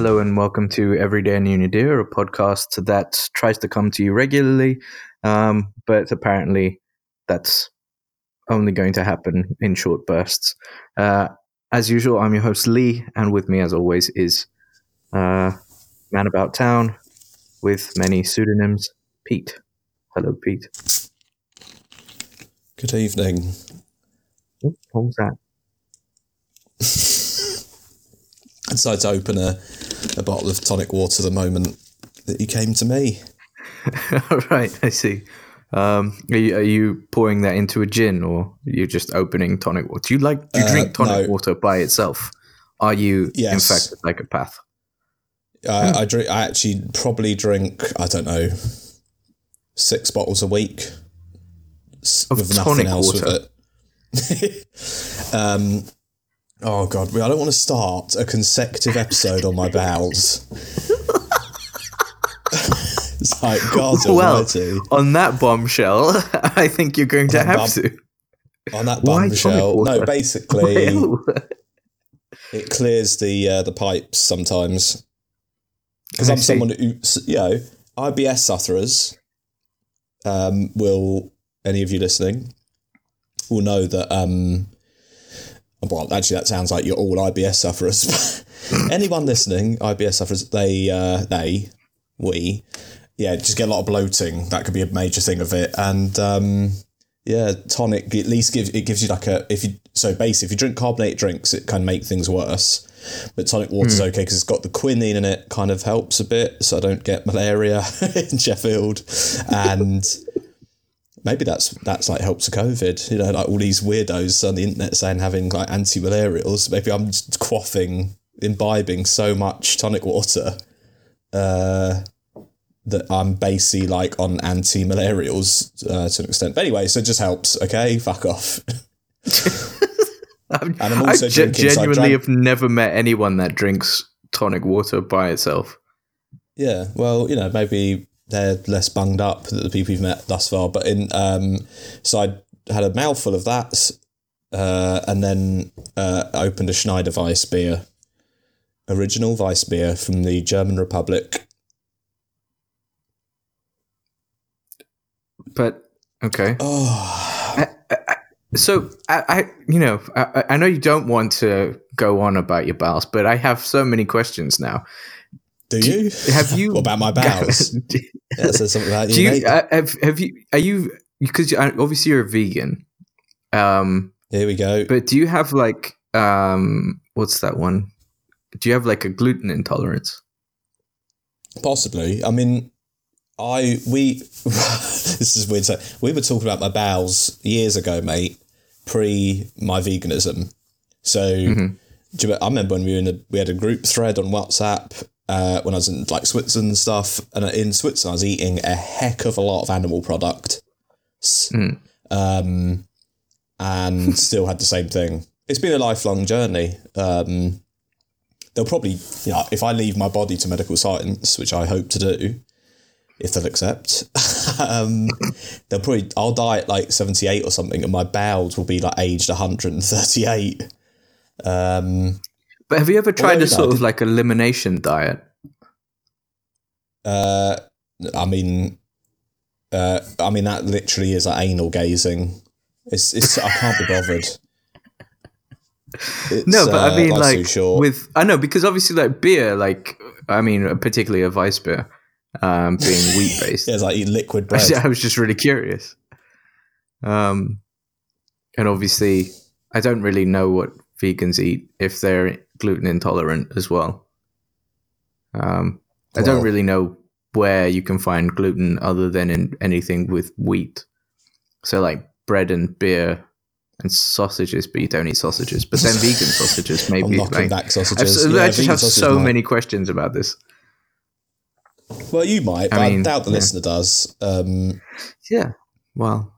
Hello and welcome to Everyday New Idea, a podcast that tries to come to you regularly, um, but apparently that's only going to happen in short bursts. Uh, as usual, I'm your host Lee, and with me, as always, is uh, man about town with many pseudonyms, Pete. Hello, Pete. Good evening. What was that? I decided to open a, a bottle of tonic water the moment that you came to me. right, I see. Um, are, you, are you pouring that into a gin, or you're just opening tonic water? Do you like? Do you Uh, drink tonic no. water by itself? Are you Yes. in fact a psychopath? I, I drink. I actually probably drink. I don't know, six bottles a week Of with tonic nothing else water? with it. um. Oh God, I don't want to start a consecutive episode on my bowels. it's like God Well, Almighty. on that bombshell, I think you're going to have bum- to. On that bombshell, no, basically. Ew. it clears the uh, the pipes sometimes. Because I'm see. someone who, you know, IBS sufferers. Um, will any of you listening will know that? Um, well, actually, that sounds like you're all IBS sufferers. Anyone listening, IBS sufferers, they, uh, they, we, yeah, just get a lot of bloating. That could be a major thing of it, and um, yeah, tonic at least gives it gives you like a if you so basically if you drink carbonated drinks, it can make things worse. But tonic water's Hmm. okay because it's got the quinine in it, kind of helps a bit, so I don't get malaria in Sheffield, and maybe that's that's like helps with COVID. You know, like all these weirdos on the internet saying having like anti-malarials. Maybe I'm just quaffing, imbibing so much tonic water. Uh, that I'm basically like on anti-malarials uh, to an extent. But anyway, so it just helps. Okay, fuck off. I'm- And I'm I also ge- drinking, so I genuinely drank- have never met anyone that drinks tonic water by itself. Yeah, well, you know, maybe they're less bunged up than the people you've met thus far. But in um, so I had a mouthful of that, uh, and then uh, opened a Schneider Weiss beer, original Weiss beer from the German Republic. But okay, Oh, so I, I you know, I, I know you don't want to go on about your bowels, but I have so many questions now. Do you? Have you what about my bowels? do, yeah, it says something about you. do you uh, have have you are you because you, obviously you're a vegan, um, Here we go. but do you have like um, what's that one? Do you have like a gluten intolerance? Possibly. I mean, I we this is weird. So we were talking about my bowels years ago, mate, pre my veganism. So Mhm. do you, I remember when we were in a we had a group thread on WhatsApp uh, when I was in like Switzerland and stuff, and in Switzerland I was eating a heck of a lot of animal product, Mm. um, and still had the same thing. It's been a lifelong journey. Um, they'll probably, you know, if I leave my body to medical science, which I hope to do, if they'll accept, um, they'll probably, I'll die at like 78 or something, and my bowels will be like aged 138. Um, But have you ever tried Although, a you know, sort of like elimination diet? uh, I mean, uh, I mean that literally is like anal gazing. It's, it's I can't be bothered. It's, No, but uh, I mean, like with I know because obviously, like beer, like I mean, particularly a vice beer, um, being wheat based. yeah, it's like eat liquid bread. I was just really curious. Um, and obviously, I don't really know what vegans eat if they're gluten intolerant as well. Um, I don't really know where you can find gluten other than in anything with wheat. So, like bread and beer and sausages, but you don't eat sausages. But then vegan sausages, maybe. like- back sausages. I just have so might- many questions about this. Well, you might, I but I, mean, doubt the yeah. listener does. Um, Yeah. Well,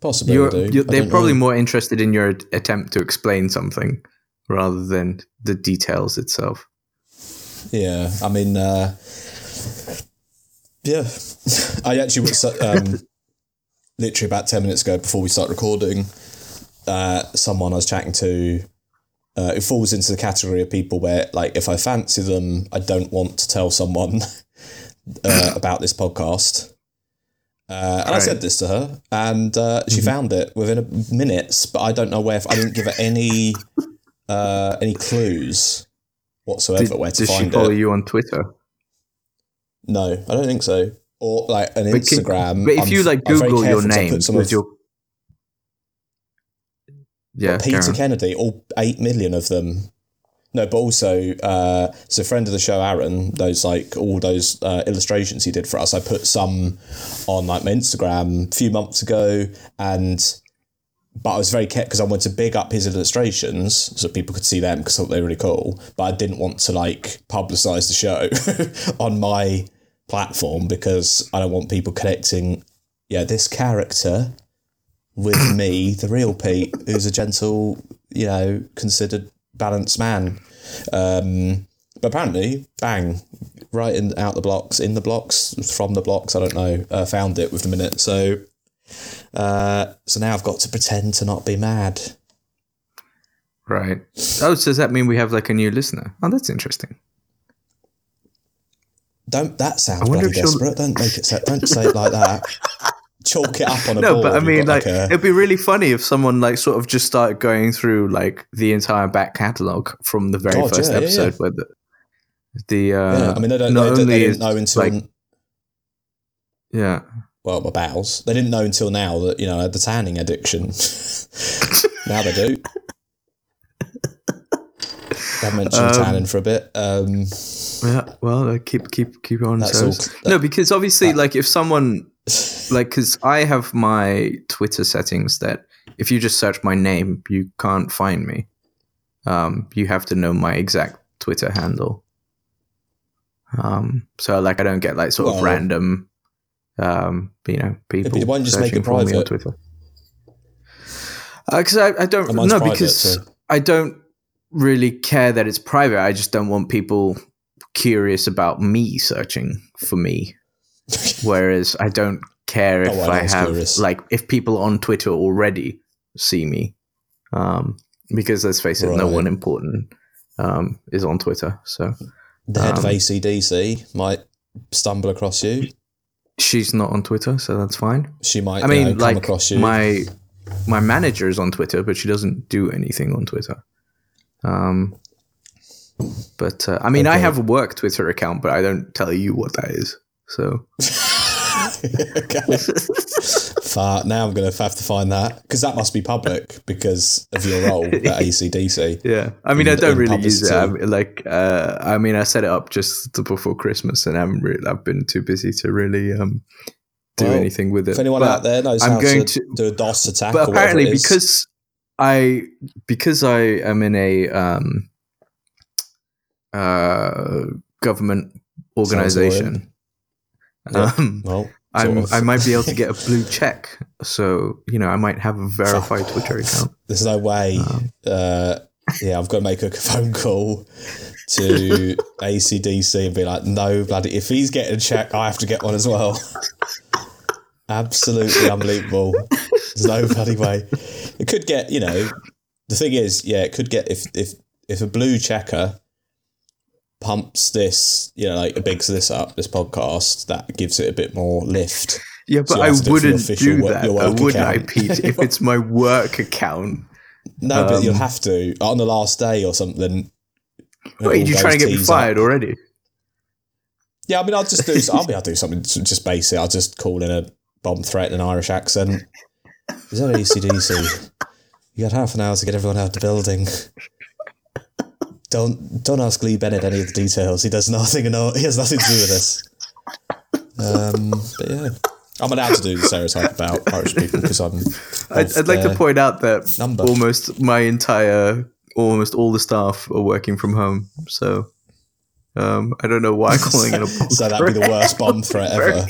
possibly you're, do. you're, they're probably know. more interested in your attempt to explain something rather than the details itself. Yeah, I mean, uh, yeah. I actually was um, literally about ten minutes ago before we start recording. Uh, someone I was chatting to uh, it falls into the category of people where, like, if I fancy them, I don't want to tell someone uh, about this podcast. Uh, and I said this to her, and uh, she found it within a minutes. But I don't know where. I didn't give her any uh, any clues whatsoever Did, where to did she find follow it. you on Twitter? No, I don't think so. Or like an But, can- Instagram. but if I'm- you like Google your name some with of- your yeah, Peter Karen. Kennedy, all eight million of them. No, but also, uh, so friend of the show, Aaron, those like all those uh, illustrations he did for us. I put some on like my Instagram a few months ago, and but I was very careful because I wanted to big up his illustrations so people could see them because I thought they were really cool. But I didn't want to like publicize the show on my platform because I don't want people connecting. Yeah, this character with me, the real Pete, who's a gentle, you know, considered balanced man. Um, but apparently, bang, right in out the blocks, in the blocks, from the blocks. I don't know. Uh, found it with a minute. So, uh, so now I've got to pretend to not be mad. Right. Oh, so does that mean we have like a new listener? Oh, that's interesting. Don't that sound I bloody desperate? Don't make it. Don't say it like that. Chalk it up on a No, board. but I mean, got like, a- it'd be really funny if someone like sort of just started going through like the entire back catalogue from the very God, first yeah, yeah, episode, yeah. where the the uh, yeah, I mean, they don't. not They, they didn't know until like- yeah, well, my bowels. They didn't know until now that you know I had the tanning addiction. now they do. I mentioned Um, tanning for a bit. Um, yeah. Well, uh, keep keep keep on. That's all- no, because obviously, that- like, if someone like, because I have my Twitter settings that if you just search my name, you can't find me. Um, you have to know my exact Twitter handle. Um, so like I don't get like sort of Well- random, um, you know, people. why don't you just make it me on private? Twitter? Because I, I don't no private, because so- I don't really care that it's private. I just don't want people curious about me searching for me. Whereas I don't care if I I have curious. like if people on Twitter already see me, um, because let's face it, no one important um, is on Twitter. So the head of um, ECDC might stumble across you. She's not on Twitter, so that's fine. She might. I mean, you know, come like across you. my my manager is on Twitter, but she doesn't do anything on Twitter. Um, but uh, I mean, I have a work Twitter account, but I don't tell you what that is. So Fuck, now I'm going to have to find that because that must be public because of your role at ECDC. yeah, I mean, In- I don't really use it. I mean, like, uh, I mean, I set it up just before Christmas, and I haven't really, I've been too busy to really um, do Well, anything with it. If anyone But- out there knows I'm how going to, to- do a DOS attack, but or apparently it is, because I because I am in a um, uh, government organization, um, well, I'm. I might be able to get a blue check. So you know, I might have a verified Twitter account. There's no way. Um, uh, yeah, I've got to make a phone call to ECDC and be like, no, bloody, if he's getting a check, I have to get one as well. Absolutely unbelievable. There's no bloody way. It could get, you know, the thing is, yeah, it could get if if if a blue checker pumps this, you know, like bigs this up, this podcast, that gives it a bit more lift. Yeah, but you I have to do it for your wouldn't do work- that, work would I. Pete? If it's my work account. No, but you'll Um, have to on the last day or something. Wait, you trying to get me tees up. fired already? Yeah, I mean, I'll just do. I'll be. I'll do something just basic. I'll just call in a bomb threat in an Irish accent. Is that ECDC? You got half an hour to get everyone out of the building. Don't don't ask Lee Bennett any of the details. He does nothing. No, he has nothing to do with this. Um, but yeah, I'm allowed to do the stereotype about Irish people because I'm. I'd, I'd like to point out that number. almost my entire, almost all the staff are working from home. So um, I don't know why calling it a bomb so that'd be the worst bomb threat ever.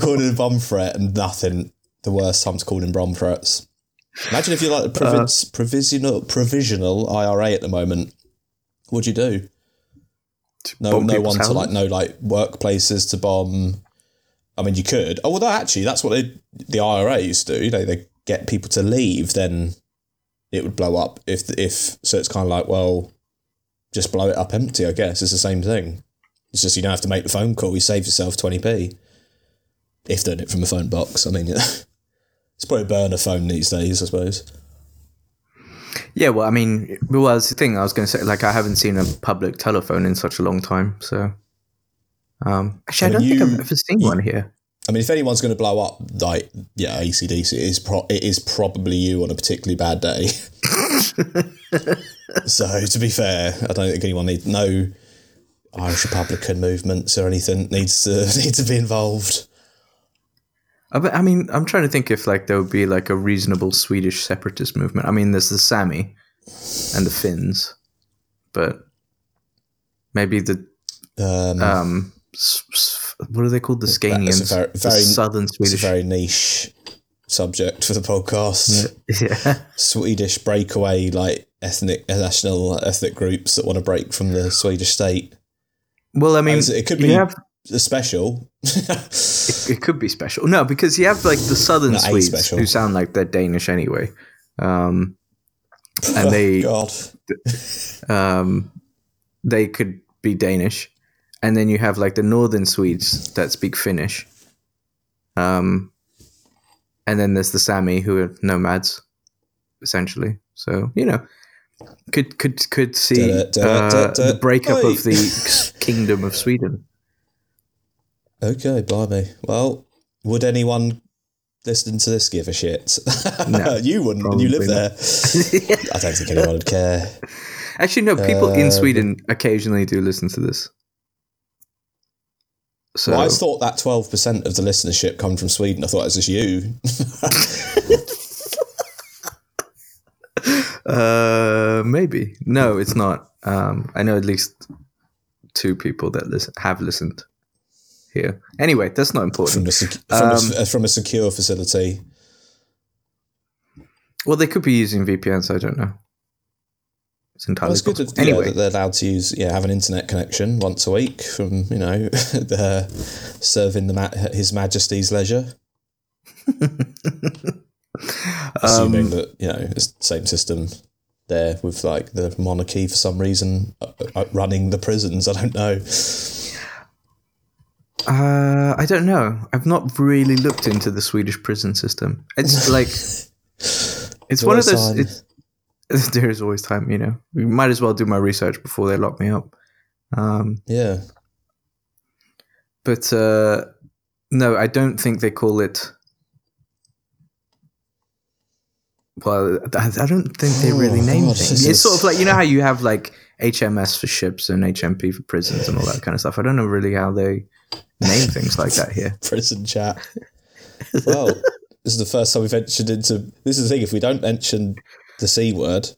Calling it a bomb threat and nothing. The worst time to call in bomb threats. Imagine if you're like the Uh, provisional provisional IRA at the moment. What'd you do? No, no one to like, no like workplaces to bomb. I mean, you could. Oh well, no, actually, that's what they, the IRA used to do. You know, they get people to leave, then it would blow up. If if so, it's kind of like well, just blow it up empty. I guess it's the same thing. It's just you don't have to make the phone call. You save yourself twenty p. If doing it from a phone box, I mean, it's probably a burner phone these days, I suppose. Yeah, well, I mean, well, that's the thing I was going to say. Like, I haven't seen a public telephone in such a long time, so. Um, actually, I, I don't mean, think I've ever seen one here. I mean, if anyone's going to blow up, like yeah, ECDC, it is pro- it is probably you on a particularly bad day. so to be fair, I don't think anyone needs no Irish Republican movements or anything needs to need to be involved. I mean, I'm trying to think if like there would be like a reasonable Swedish separatist movement. I mean, there's the Sami and the Finns, but maybe the Um, um, what are they called? The Scanians, very- the very- southern it's a Swedish. very niche subject for the podcast. yeah, Swedish breakaway like ethnic national ethnic groups that want to break from the Swedish state. well, I mean, it could be have special. it could be special. No, because you have like the southern Not a Swedes who sound like they're Danish anyway. Um, and they God. um, they could be Danish, and then you have like the northern Swedes that speak Finnish. Um, and then there's the Sami who are nomads, essentially. So you know, could could could see uh, the breakup of the kingdom of Sweden. Okay, blimey. Well, would anyone listening to this give a shit? No, you wouldn't, and you live there. I don't think anyone would care. Actually, no. People in Uh, Sweden occasionally do listen to this. So Well, I thought that 12% of the listenership come from Sweden. I thought it was just you. Uh, maybe. No, it's not. Um, I know at least two people that listen have listened here. Anyway, that's not from, important. sec- from, a, Um, uh, from a secure facility. Well, they could be using VPNs. I don't know. It's Well, entirely it's good possible. that, yeah, Anyway, that they're allowed to use, yeah, have an internet connection once a week from, you know, the, serving the ma- His Majesty's leisure. Assuming um, that, you know, it's the same system there with like the monarchy for some reason uh, uh, running the prisons. I don't know. Uh, I don't know. I've not really looked into the Swedish prison system. It's like it's one of those. It's, there is always time, you know. We might as well do my research before they lock me up. Um, Yeah. but uh, no, I don't think they call it. Well, I I don't think they really Oh, name God, things. It's sort of like you know how you have like HMS for ships and HMP for prisons and all that kind of stuff. I don't know really how they name things like that here. Prison chat. Well, this is the first time we've ventured into. This is the thing. If we don't mention the c word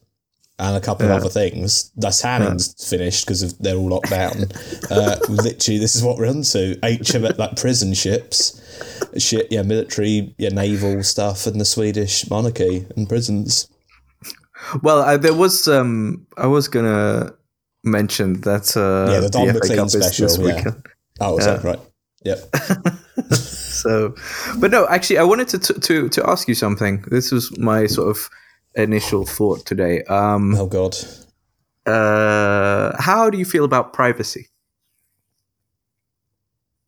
and a couple Yeah. of other things, the tanning's finished because they're all locked down. uh, literally, this is what we're onto. HM like prison ships, shit, yeah, military, yeah, naval stuff, and the Swedish monarchy and prisons. Well, I, there was um, I was gonna mention that uh, Yeah, the Don FA Cup is this special, yeah. weekend. Oh, Yeah. that right? Yep. So, but no, actually, I wanted to to to, to ask you something. This was my sort of initial thought today. Um, Oh God. uh, how do you feel about privacy?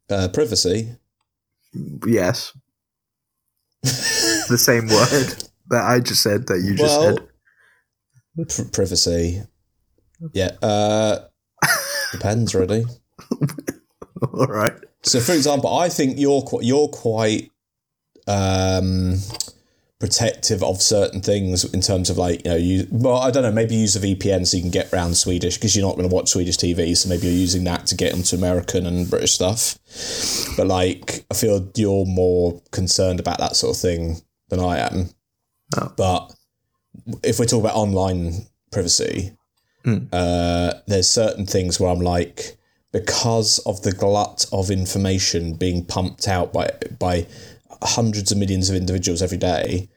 Uh, privacy. Yes, the same word that I just said that you just Well, said. pr- privacy. Yeah. Uh, depends, really. All right. So, for example, I think you're qu- you're quite um, protective of certain things in terms of like you know you well I don't know maybe use a VPN so you can get around Swedish because you're not going to watch Swedish TV so maybe you're using that to get into American and British stuff. But like I feel you're more concerned about that sort of thing than I am. Oh. But if we're talking about online privacy, Mm. uh, there's certain things where I'm like, because of the glut of information being pumped out by by hundreds of millions of individuals every day,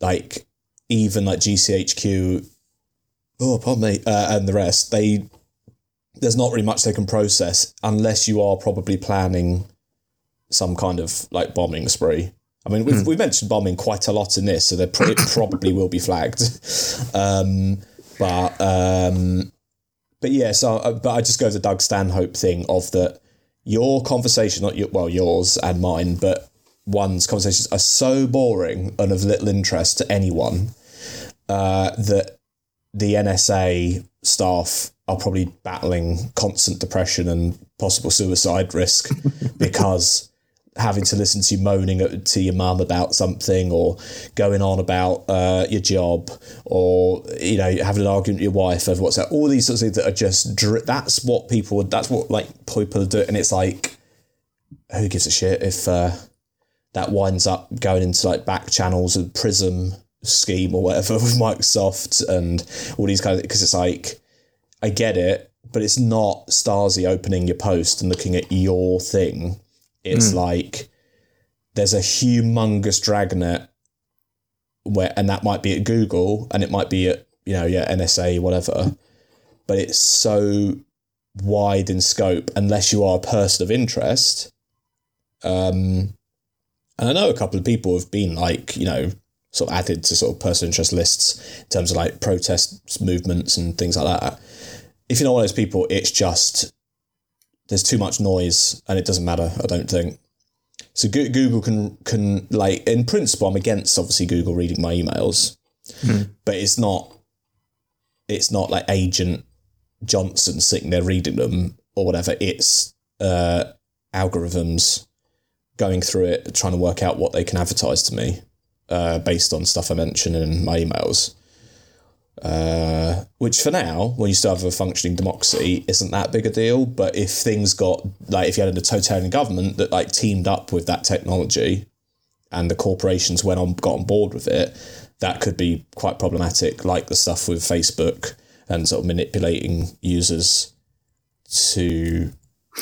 like even like GCHQ, oh pardon me, uh, and the rest, they there's not really much they can process unless you are probably planning some kind of like bombing spree. I mean, we've, we mentioned bombing quite a lot in this, so they pr- it probably will be flagged. Um, but um, but yeah, so uh, but I just go to the Doug Stanhope thing of that your conversation, not your, well yours and mine, but one's conversations are so boring and of little interest to anyone uh, that the NSA staff are probably battling constant depression and possible suicide risk because having to listen to you moaning to your mum about something or going on about uh, your job or you know having an argument with your wife over what's that. All these sorts of things that are just that's what people that's what like people doing and it's like who gives a shit if uh, that winds up going into like back channels of prism scheme or whatever with microsoft and all these kind of because it's like i get it but it's not stasi opening your post and looking at your thing it's mm. like there's a humongous dragnet where, and that might be at Google and it might be at, you know, yeah, NSA, whatever. But it's so wide in scope unless you are a person of interest. Um, and I know a couple of people have been like, you know, sort of added to sort of person interest lists in terms of like protest movements and things like that. If you're not one of those people, it's just there's too much noise and it doesn't matter. I don't think. So Google can can like in principle, I'm against obviously Google reading my emails, mm. but it's not. It's not like Agent Johnson sitting there reading them or whatever. It's uh, algorithms going through it, trying to work out what they can advertise to me uh, based on stuff I mention in my emails. Uh, which for now, when you still have a functioning democracy, isn't that big a deal. But if things got like if you had a totalitarian government that like teamed up with that technology, and the corporations went on got on board with it, that could be quite problematic. Like the stuff with Facebook and sort of manipulating users to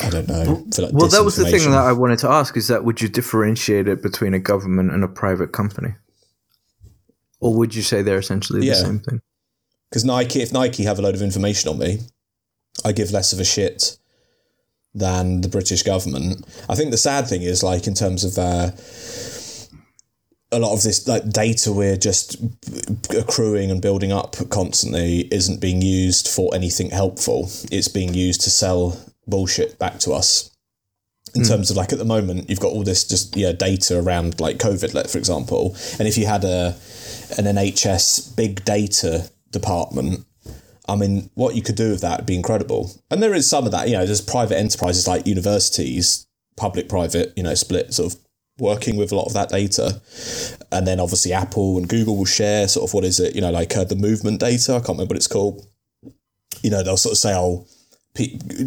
I don't know. Like well, that was the thing that I wanted to ask: is that would you differentiate it between a government and a private company, or would you say they're essentially yeah. the same thing? Because Nike, if Nike have a load of information on me, I give less of a shit than the British government. I think the sad thing is, like, in terms of uh, a lot of this like data we're just accruing and building up constantly isn't being used for anything helpful. It's being used to sell bullshit back to us. In mm. terms of like at the moment, you've got all this just yeah data around like COVID, let for example, and if you had a an NHS big data department. I mean, what you could do with that would be incredible. And there is some of that, you know, there's private enterprises like universities, public private, you know, split sort of working with a lot of that data. And then obviously Apple and Google will share sort of what is it, you know, like uh, the movement data. I can't remember what it's called. You know, they'll sort of say, oh,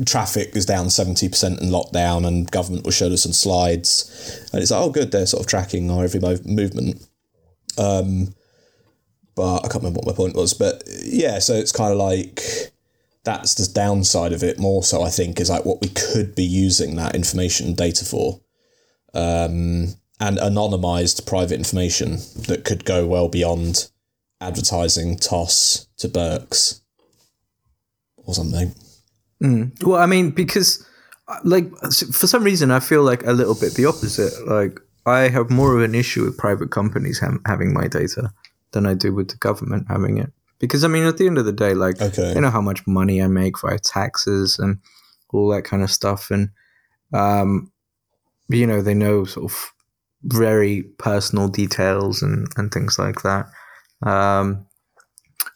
traffic is down 70% in lockdown and government will show us some slides. And it's like, oh, good, they're sort of tracking our every movement. Um, but I can't remember what my point was. But yeah, so it's kind of like that's the downside of it more so I think is like what we could be using that information and data for. Um, and anonymized private information that could go well beyond advertising toss to Burks or something. Mm. Well, I mean, because like for some reason, I feel like a little bit the opposite. Like I have more of an issue with private companies ha- having my data than I do with the government having it. Because I mean, at the end of the day, like okay. they know how much money I make via taxes and all that kind of stuff, and um, you know, they know sort of very personal details and and things like that. Um,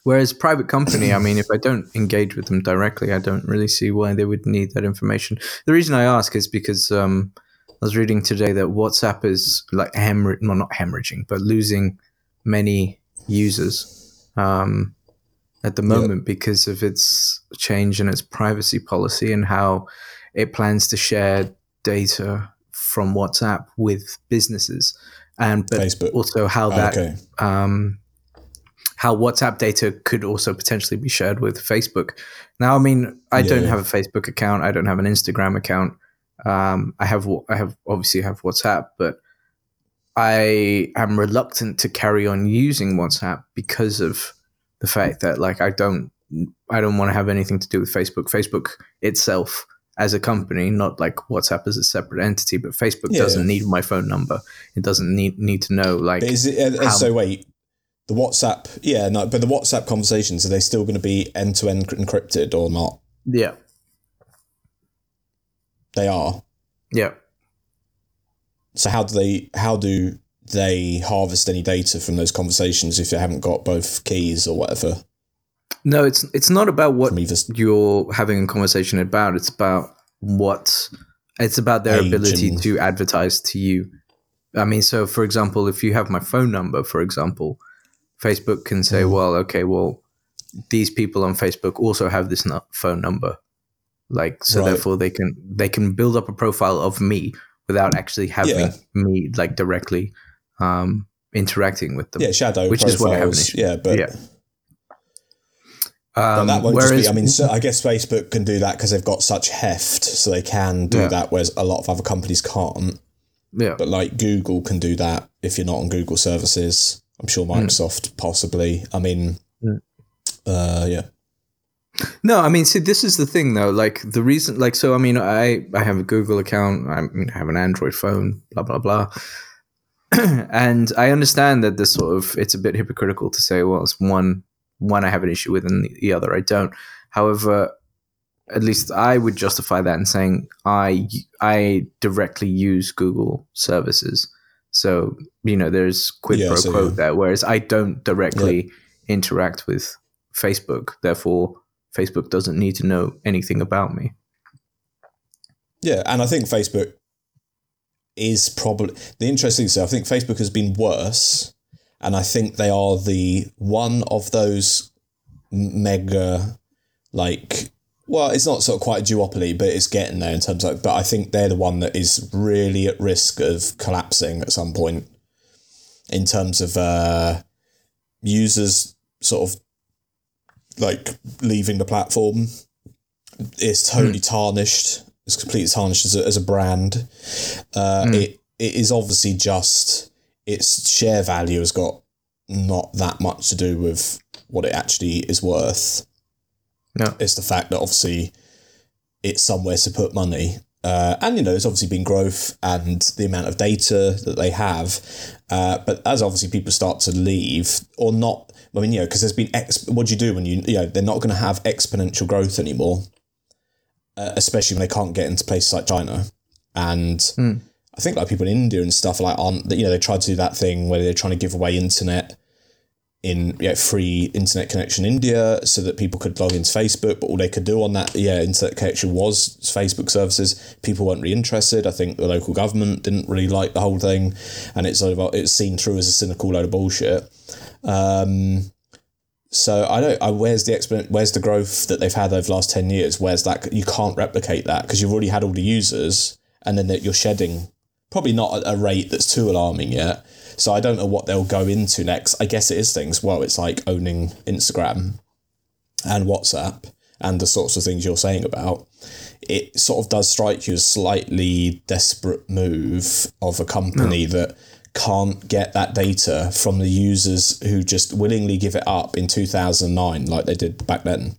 whereas private company, I mean, if I don't engage with them directly, I don't really see why they would need that information. The reason I ask is because um, I was reading today that WhatsApp is like hemorrhaging, well, not hemorrhaging, but losing many users um, at the moment yep. because of its change in its privacy policy and how it plans to share data from WhatsApp with businesses, and but Facebook. also how that okay. um, how WhatsApp data could also potentially be shared with Facebook. Now, I mean, I yeah. don't have a Facebook account. I don't have an Instagram account. Um, I have I have obviously have WhatsApp, but I am reluctant to carry on using WhatsApp because of the fact that like I don't I don't want to have anything to do with Facebook. Facebook itself as a company, not like WhatsApp as a separate entity, but Facebook Yeah. doesn't need my phone number. It doesn't need need to know like But is it, uh, how- so wait, the WhatsApp, yeah, no, but the WhatsApp conversations, are they still going to be end to end encrypted or not? yeah They are. yeah. So how do they how do they harvest any data from those conversations if they haven't got both keys or whatever No, it's it's not about what you're having a conversation about. It's about what it's about their ability to advertise to you. I mean, so for example, if you have my phone number, for example, Facebook can say, Mm. well, okay, well, these people on Facebook also have this phone number, like so. Right. Therefore, they can they can build up a profile of me without actually having Yeah. me like directly um, interacting with them. Yeah, shadow Which is what I have Yeah, but, yeah. Um, that won't whereas, just be. I mean, so I guess Facebook can do that because they've got such heft, so they can do Yeah. that, whereas a lot of other companies can't. yeah, But like Google can do that if you're not on Google services. I'm sure Microsoft possibly. I mean, Mm. uh, yeah, No, I mean, see, this is the thing, though. Like the reason, like, so I mean, I I have a Google account. I mean, I have an Android phone. Blah blah blah. and I understand that this sort of it's a bit hypocritical to say, well, it's one one I have an issue with, and the other I don't. However, at least I would justify that in saying I I directly use Google services. So you know, there's quid Yeah, pro so quo yeah. there. Whereas I don't directly interact with Facebook. Therefore, Facebook doesn't need to know anything about me. yeah, and I think Facebook is probably the interesting thing. I think Facebook has been worse, and I think they are the one of those mega, like, well, it's not sort of quite a duopoly, but it's getting there in terms of. But I think they're the one that is really at risk of collapsing at some point, in terms of uh, users sort of like leaving the platform. It's totally tarnished. It's completely tarnished as a, as a brand. Uh, Mm. It it is obviously just its share value has got not that much to do with what it actually is worth. No. It's the fact that obviously it's somewhere to put money. Uh, and you know, there's obviously been growth and the amount of data that they have. Uh, but as obviously people start to leave or not, I mean, you know, because there's been ex- what do you do when you, you know, they're not going to have exponential growth anymore, uh, especially when they can't get into places like China. And Hmm. I think like people in India and stuff like aren't, you know, they tried to do that thing where they're trying to give away internet in know, free internet connection India so that people could log into Facebook, but all they could do on that yeah internet connection was Facebook services. People weren't really interested. I think the local government didn't really like the whole thing, and it's sort of it's seen through as a cynical load of bullshit. Um, so I don't. I, where's the exponent? Where's the growth that they've had over the last ten years? Where's that? You can't replicate that because you've already had all the users, and then that you're shedding probably not at a rate that's too alarming yet. So I don't know what they'll go into next. I guess it is things. Well, it's like owning Instagram and WhatsApp and the sorts of things you're saying about. It sort of does strike you as slightly desperate move of a company that can't get that data from the users who just willingly give it up in 2009 like they did back then.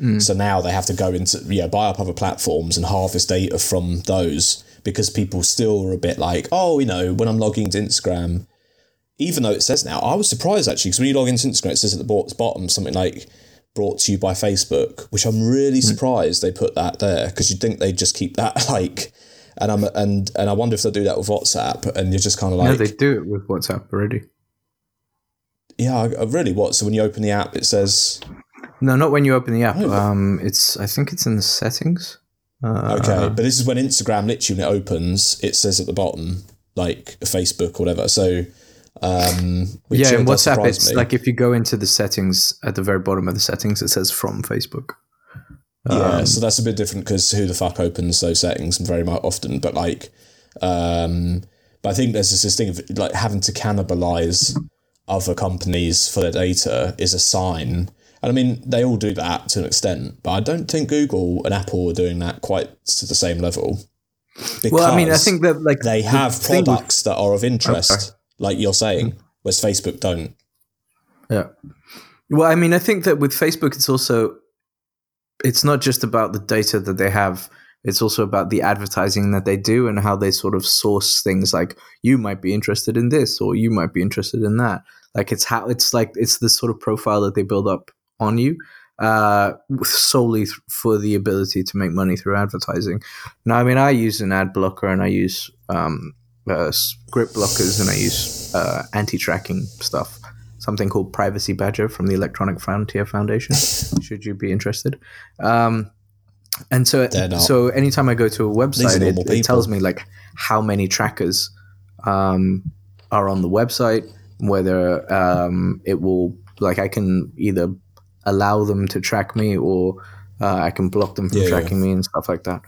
Mm. So now they have to go into yeah buy up other platforms and harvest data from those because people still are a bit like oh you know when I'm logging into Instagram, even though it says now I was surprised actually because when you log into Instagram it says at the bottom something like brought to you by Facebook, which I'm really surprised they put that there because you'd think they'd just keep that like. And I'm and and I wonder if they'll do that with WhatsApp, and you're just kind of like, no, they do it with WhatsApp already. yeah, really what? So when you open the app, it says, No, not when you open the app. Oh. Um, it's I think it's in the settings. Uh, okay, but this is when Instagram literally when it opens, it says at the bottom like Facebook or whatever. So, um, which, yeah, in WhatsApp, it's me. like if you go into the settings at the very bottom of the settings, it says from Facebook. Yeah, Um, so that's a bit different because who the fuck opens those settings very much often, but like, um, but I think there's this thing of like having to cannibalize other companies for their data is a sign. And I mean, they all do that to an extent, but I don't think Google and Apple are doing that quite to the same level. Well, I mean, I think that like they the have with- products that are of interest, Okay. Like you're saying, whereas Facebook don't. Yeah. Well, I mean, I think that with Facebook, it's also it's not just about the data that they have It's also about the advertising that they do and how they sort of source things like you might be interested in this or you might be interested in that. Like it's how it's like it's the sort of profile that they build up on you uh, solely th- for the ability to make money through advertising. Now, I mean, I use an ad blocker and I use um, uh, script blockers and I use uh, anti-tracking stuff. Something called Privacy Badger from the Electronic Frontier Foundation. should you be interested? Um, and so, so anytime I go to a website, it, it, tells me like how many trackers um, are on the website, whether um, it will like I can either allow them to track me or uh, I can block them from yeah, tracking yeah. me and stuff like that.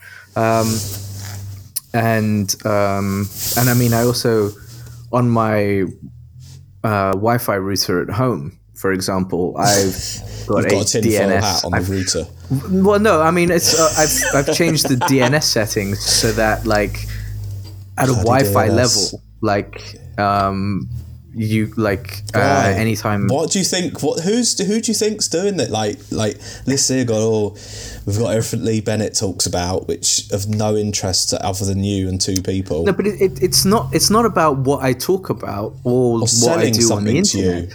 And um, and I mean, I also on my uh, Wi-Fi router at home, for example, I've got, got a, a DNS hat on I've, the router. Well, no, I mean, it's uh, I've I've changed the DNS settings so that like at a Wi-Fi DNS. level, like um, you like uh, anytime. What do you think? What who's who do you think's doing that? Like like this here got all we've got everything Lee Bennett talks about, which of no interest to other than you and two people. No, but it, it, it's not it's not about what I talk about or, or what I do on the internet.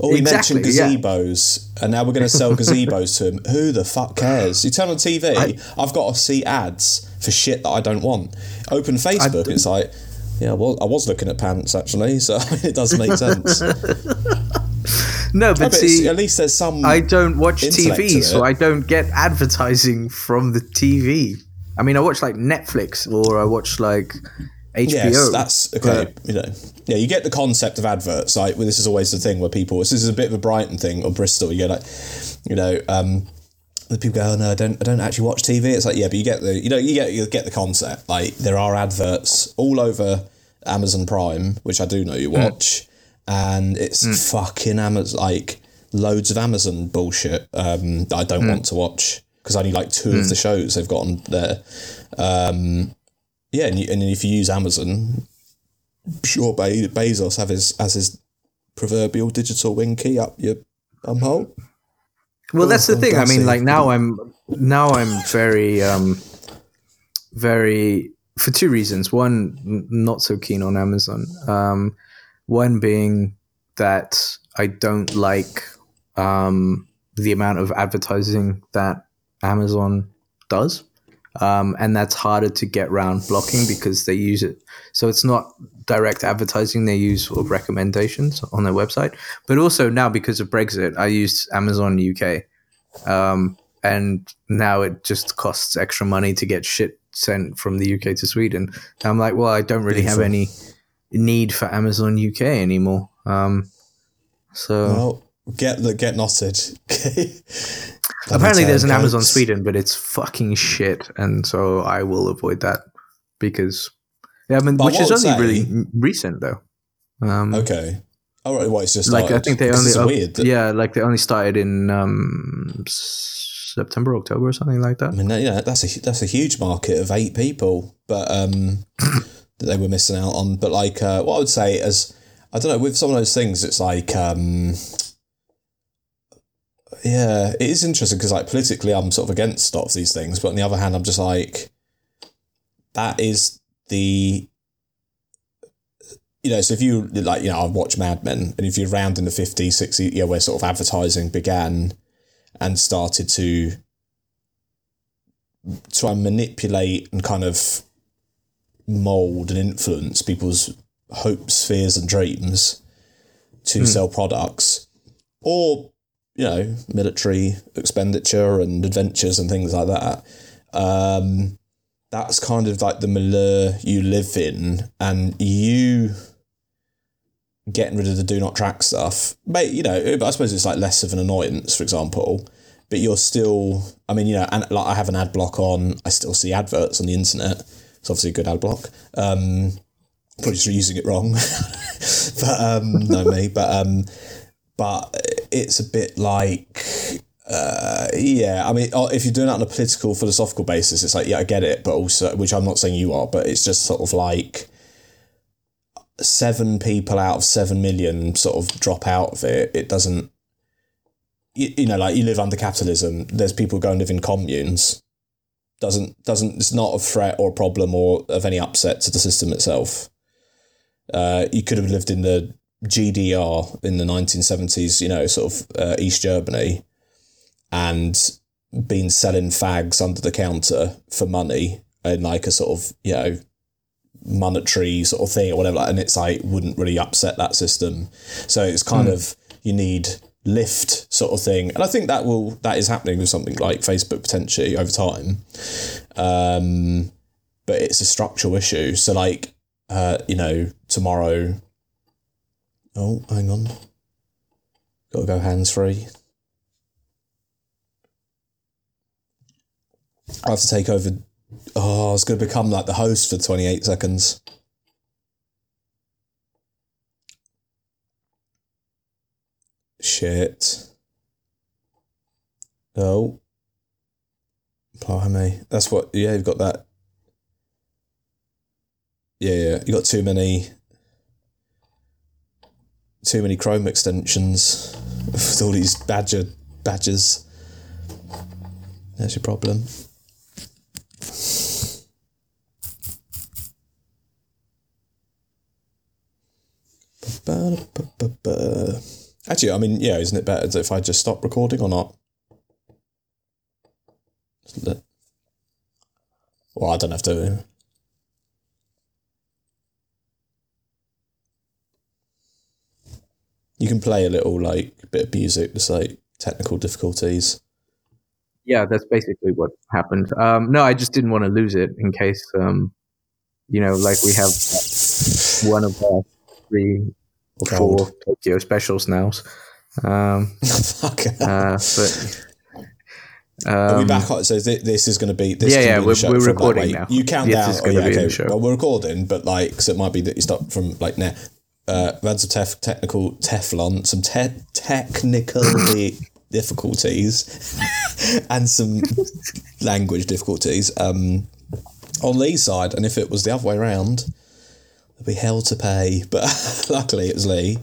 Or we exactly, mentioned gazebos, yeah. and now we're going to sell gazebos to him. Who the fuck cares? You turn on TV, I, have got to see ads for shit that I don't want. Open Facebook, it's like yeah, well, I was looking at pants actually, so it does make sense. no, but, see, at least there's some. I don't watch TV, so I don't get advertising from the TV. I mean, I watch like Netflix or I watch like HBO. Yes, that's okay. But, you know, yeah, you get the concept of adverts. Like, well, this is always the thing where people. This is a bit of a Brighton thing or Bristol. You get like, you know, um, the people go, oh, no, I don't, I don't actually watch TV. It's like, yeah, but you get the, you know, you get, you get the concept. Like there are adverts all over Amazon Prime, which I do know you hmm. watch, mm. and it's mm. fucking Amazon, like loads of Amazon bullshit um, that I don't mm. want to watch because I only like two of hmm. the shows they've got on there. Um, yeah, and, you, and if you use Amazon, sure, Be- Bezos have his has his proverbial digital wing key up your um hole. Well, that's the thing. I mean, like now I'm now I'm very um very for two reasons. One, not so keen on Amazon. Um, one being that I don't like um, the amount of advertising that Amazon does. Um, and that's harder to get around blocking because they use it. So it's not direct advertising; they use sort of recommendations on their website. But also now because of Brexit, I used Amazon UK, um, and now it just costs extra money to get shit sent from the UK to Sweden. And I'm like, well, I don't really have any need for Amazon UK anymore. Um, so well, get the get knotted. Apparently, there's an Amazon Sweden, but it's fucking shit, and so I will avoid that because yeah, I mean, but which is only really recent though. Um, okay. All right. Well, it's just like started. I think they only weird. Yeah, like they only started in um, September, October, or something like that. I mean, yeah, that's a that's a huge market of eight people, but um, that they were missing out on. But like, uh, what I would say is, I don't know, with some of those things, it's like, um, yeah, it is interesting because like politically, I'm sort of against a lot of these things, but on the other hand, I'm just like, that is the you know, so if you like, you know, I watch Mad Men, and if you're around in the 50s, 60s, yeah, where sort of advertising began, and started to try and manipulate and kind of mold and influence people's hopes, fears, and dreams to mm. sell products or, you know, military expenditure and adventures and things like that. Um, that's kind of like the milieu you live in, and you getting rid of the do not track stuff. But you know, I suppose it's like less of an annoyance, for example. But you're still, I mean, you know, and like I have an ad block on. I still see adverts on the internet. It's obviously a good ad block. Um, probably just using it wrong, but um, no me. But um, but it's a bit like. Uh, yeah, I mean, oh, if you're doing that on a political, philosophical basis, it's like, yeah, I get it, but also, which I'm not saying you are, but it's just sort of like, seven people out of seven million sort of drop out of it, it doesn't. You, you know, like you live under capitalism. There's people go and live in communes, doesn't doesn't it's not a threat or a problem or of any upset to the system itself. Uh, you could have lived in the GDR in the 1970s, you know, sort of uh, East Germany, and been selling fags under the counter for money in like a sort of, you know, monetary sort of thing or whatever. And it's like, wouldn't really upset that system. So it's kind of, you need lift sort of thing. And I think that will, that is happening with something like Facebook potentially over time. Um, but it's a structural issue. So like, uh, you know, tomorrow Oh, hang on. Gotta go hands free. I have to take over. Oh, I was going to become like the host for 28 seconds. Shit. Oh. Blimey. That's what, yeah, you've got that. Yeah, yeah. You got too many too many Chrome extensions with all these badger badges. That's your problem. Actually, I mean, yeah, isn't it better if I just stop recording or not? Well, I don't have to. You can play a little like bit of music, just like technical difficulties. Yeah, that's basically what happened. Um, no, I just didn't want to lose it in case, um, you know, like we have one of our three or four Tokyo specials now. Um, Fuck. Uh, but um, Are we back on? So th- this is going to be this. Yeah, yeah, we're, we're recording now. You count down. Oh, yeah, okay. Well, we're recording, but like, so it might be that you stop from like now uh, we some tef- technical Teflon, some te- technical difficulties, and some language difficulties um, on Lee's side. And if it was the other way around, there'd be hell to pay. But luckily, it was Lee.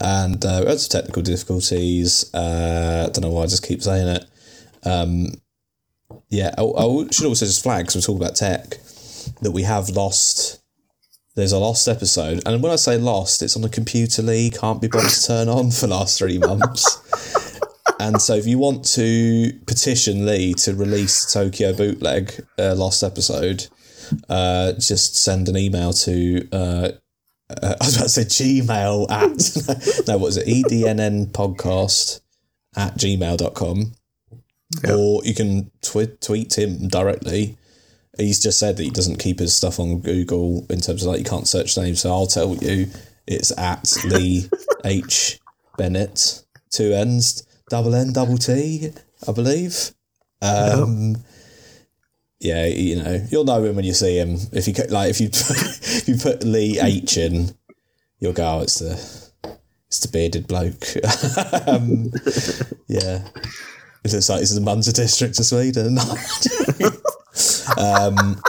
And uh, we had some technical difficulties. Uh, don't know why I just keep saying it. Um, yeah, I, I should also just flag, because we're talking about tech, that we have lost there's a lost episode. And when I say lost, it's on a computer Lee, can't be bothered to turn on for the last three months. and so if you want to petition Lee to release Tokyo Bootleg uh, Lost episode, uh, just send an email to uh, uh, I was about to say Gmail at no, what is it? EDNN podcast at gmail.com. Yep. Or you can twi- tweet him directly he's just said that he doesn't keep his stuff on Google in terms of like you can't search names. So I'll tell you, it's at Lee H Bennett, two N's, double N, double T, I believe. Um, yeah, you know, you'll know him when you see him. If you like, if you if you put Lee H in, you'll go, oh, it's the it's the bearded bloke. um, yeah, it looks like this is the Munster district of Sweden. Um,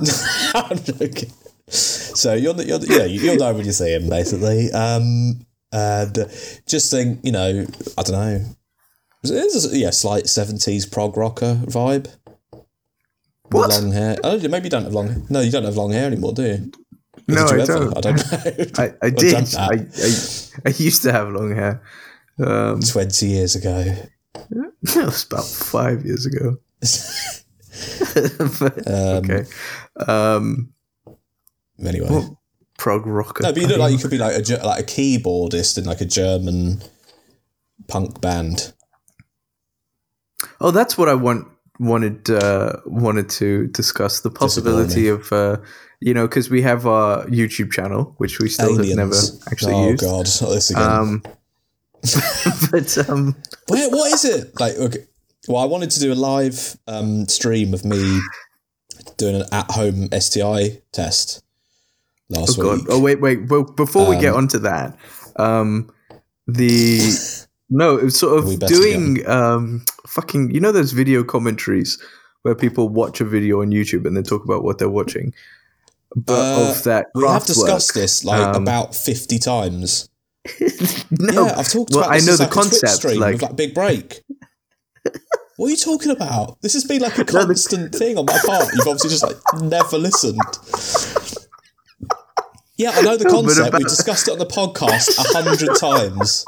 I'm joking. So you're, you're yeah you'll know when you see him basically. Um, and just think you know I don't know. It's a, yeah slight seventies prog rocker vibe. What? long hair. Oh, maybe you don't have long. No, you don't have long hair anymore, do you? no, I ever? don't. I don't know. I, I did. I, I, I used to have long hair. Um, Twenty years ago. That was about five years ago. but, um, okay. Um, anyway, well, prog rocker. No, but you look like you could be like a like a keyboardist in like a German punk band. Oh, that's what I want wanted uh, wanted to discuss the possibility of uh, you know because we have our YouTube channel which we still Aliens. have never actually oh, used. Oh God, not this again. Um, but um, Wait, what is it like? Okay, well, I wanted to do a live um, stream of me doing an at-home STI test last oh, week. Oh wait, wait. Well, before we get um, onto that, um, the no, it was sort of doing um, fucking. You know those video commentaries where people watch a video on YouTube and then talk about what they're watching. But uh, of that, we have discussed work, this like um, about fifty times. no, yeah, I've talked well, about. I know the like concept, like, like big break. What are you talking about? This has been like a constant thing on my part. You've obviously just like never listened. Yeah, I know the concept. We discussed it on the podcast a hundred times.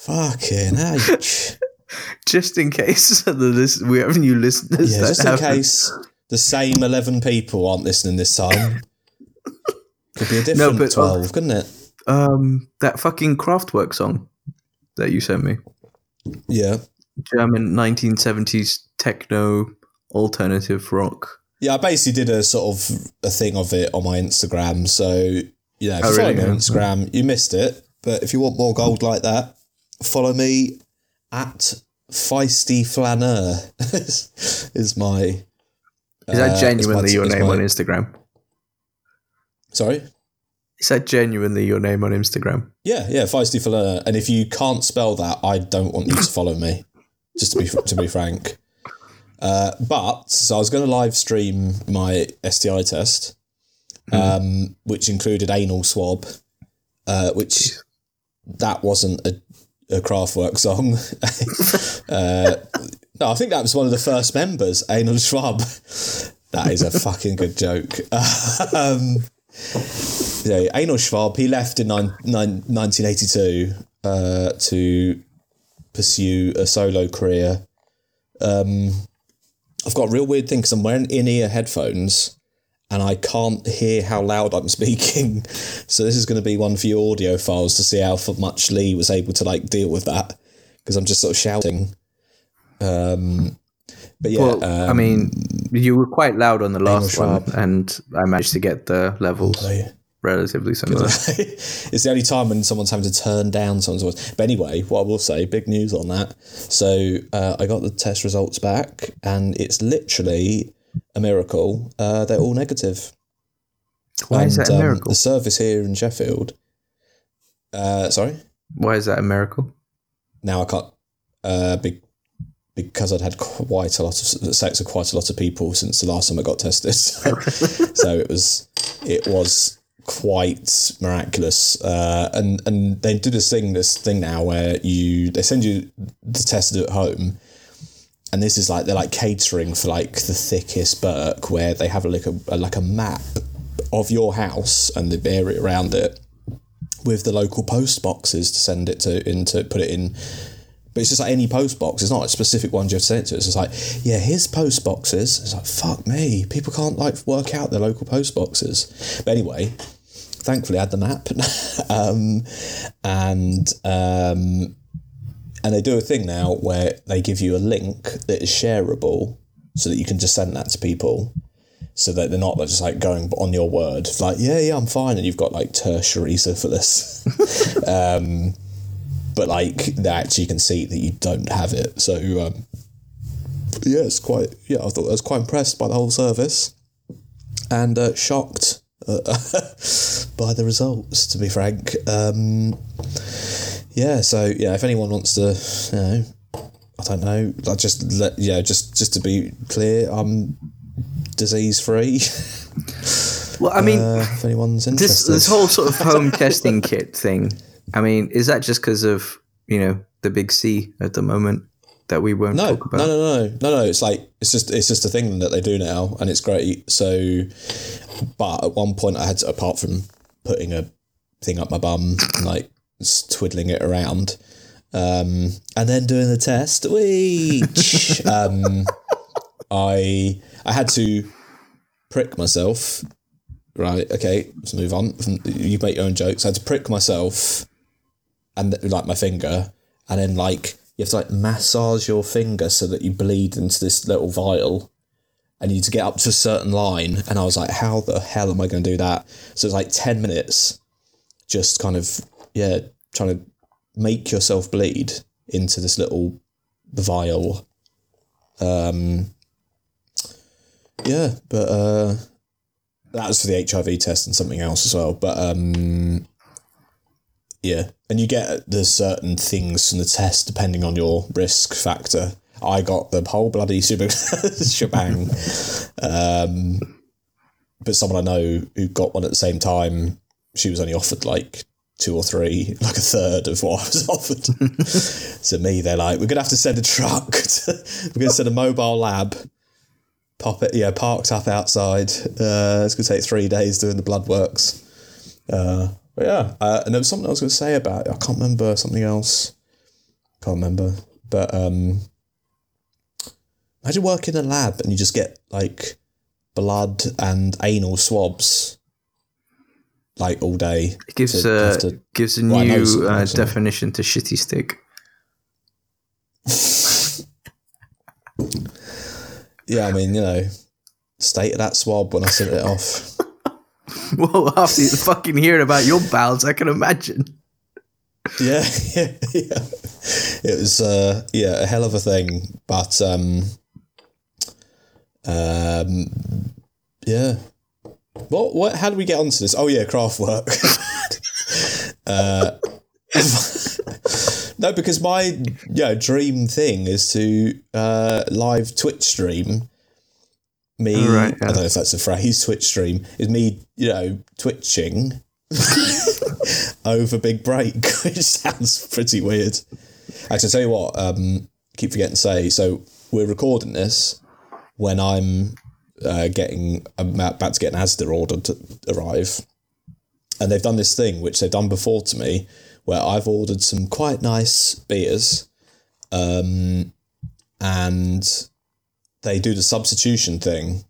Fucking ouch. Just in case the lis- we have new listeners. Yeah, just in haven't- case the same 11 people aren't listening this time. Could be a different but, uh, 12, couldn't it? Um, that fucking Kraftwerk song that you sent me, Yeah. German 1970s techno alternative rock. Yeah, I basically did a sort of a thing of it on my Instagram. So, yeah, if Oh, you follow me on Instagram, you missed it. But if you want more gold like that, follow me at Feisty Flaneur is, my. Is that uh, genuinely is my- your name my- on Instagram? Sorry? Is that genuinely your name on Instagram? Yeah, yeah, Feisty Flaneur. And if you can't spell that, I don't want you to follow me, just to be to be frank. Uh, but so I was going to live stream my STI test, um, which included anal swab, uh, which that wasn't a, a Kraftwerk song. uh, no, I think that was one of the first members, Anal swab. That is a fucking good joke. um, yeah, Anal Schwab, he left in nine, nine, 1982 uh, to pursue a solo career. Um, I've got a real weird thing because I'm wearing in ear headphones and I can't hear how loud I'm speaking. So this is going to be one for your audio files to see how much Lee was able to like deal with that because I'm just sort of shouting. Um, but yeah, well, I um, mean, you were quite loud on the last one, and I managed to get the levels yeah. relatively similar. it's the only time when someone's having to turn down someone's voice. But anyway, what I will say, big news on that. So uh, I got the test results back, and it's literally a miracle. Uh, they're all negative. Why is And, that a um, miracle? the service here in Sheffield. Uh, sorry, Why is that a miracle? now I can't. Uh, big. Because I'd had quite a lot of sex with quite a lot of people since the last time I got tested, so it was it was quite miraculous. Uh, and and they do this thing this thing now where you they send you the test at home, and this is like they're like catering for like the thickest Burke where they have like a, a like a map of your house and the area around it with the local post boxes to send it to in to put it in. But it's just like any post box. It's not like specific ones you have to send it to. It's just like, yeah, here's post boxes. It's like, fuck me. People can't like work out their local post boxes. But anyway, thankfully I had the map. um, and um, and they do a thing now where they give you a link that is shareable so that you can just send that to people so that they're not just like going on your word like yeah yeah i'm fine and you've got like tertiary syphilis um, but like they actually can see that you don't have it. So um, yeah it's quite yeah i thought i was quite impressed by the whole service and uh, shocked uh, by the results to be frank. Um, yeah so yeah if anyone wants to you know i don't know i just let yeah just just to be clear i'm disease free Well, I mean, uh, if anyone's this interested. this whole sort of home testing kit thing. I mean, is that just because of you know the big C at the moment that we won't no, talk about? no, no, no, no, no. It's like it's just it's just a thing that they do now, and it's great. So, but at one point, I had to, apart from putting a thing up my bum, and, like twiddling it around, um, and then doing the test. Wee, um, I I had to prick myself. Right, okay, let's move on. You make your own jokes. I had to prick myself and like my finger, and then like you have to like massage your finger so that you bleed into this little vial, and you need to get up to a certain line. And I was like, how the hell am I going to do that? So it's like ten minutes, just kind of yeah, trying to make yourself bleed into this little vial. Um. Yeah, but uh, that was for the HIV test and something else as well. But um, yeah, and you get the certain things from the test depending on your risk factor. I got the whole bloody super shebang. Um, but someone I know who got one at the same time, she was only offered like two or three, like a third of what I was offered. so me, they're like, we're gonna have to send a truck. To, we're gonna send a mobile lab. Pop it, yeah, parked up outside. Uh, it's gonna take three days doing the blood works. Uh, but yeah, uh, and there was something I was gonna say about it. I can't remember something else. Can't remember, but um, imagine working in a lab and you just get like blood and anal swabs like all day. It gives to uh, to- gives a Well, new uh, definition to shitty stick. Yeah, I mean, you know, state of that swab when I sent it off. well, after fucking hearing about your bowels, I can imagine. Yeah, yeah, yeah. It was, uh, yeah, a hell of a thing. But, um, um, yeah. What, what, how do we get onto this? Oh, yeah, Kraftwerk. uh, no, because my, know, dream thing is to, uh, live Twitch stream me, Right, I don't know if that's a phrase, Twitch stream, is me, you know, twitching over Big Break, which sounds pretty weird. Actually, tell you what, um, keep forgetting to say, so we're recording this when I'm uh, getting, I'm about to get an Asda order to arrive. And they've done this thing, which they've done before to me, where I've ordered some quite nice beers. Um, and they do the substitution thing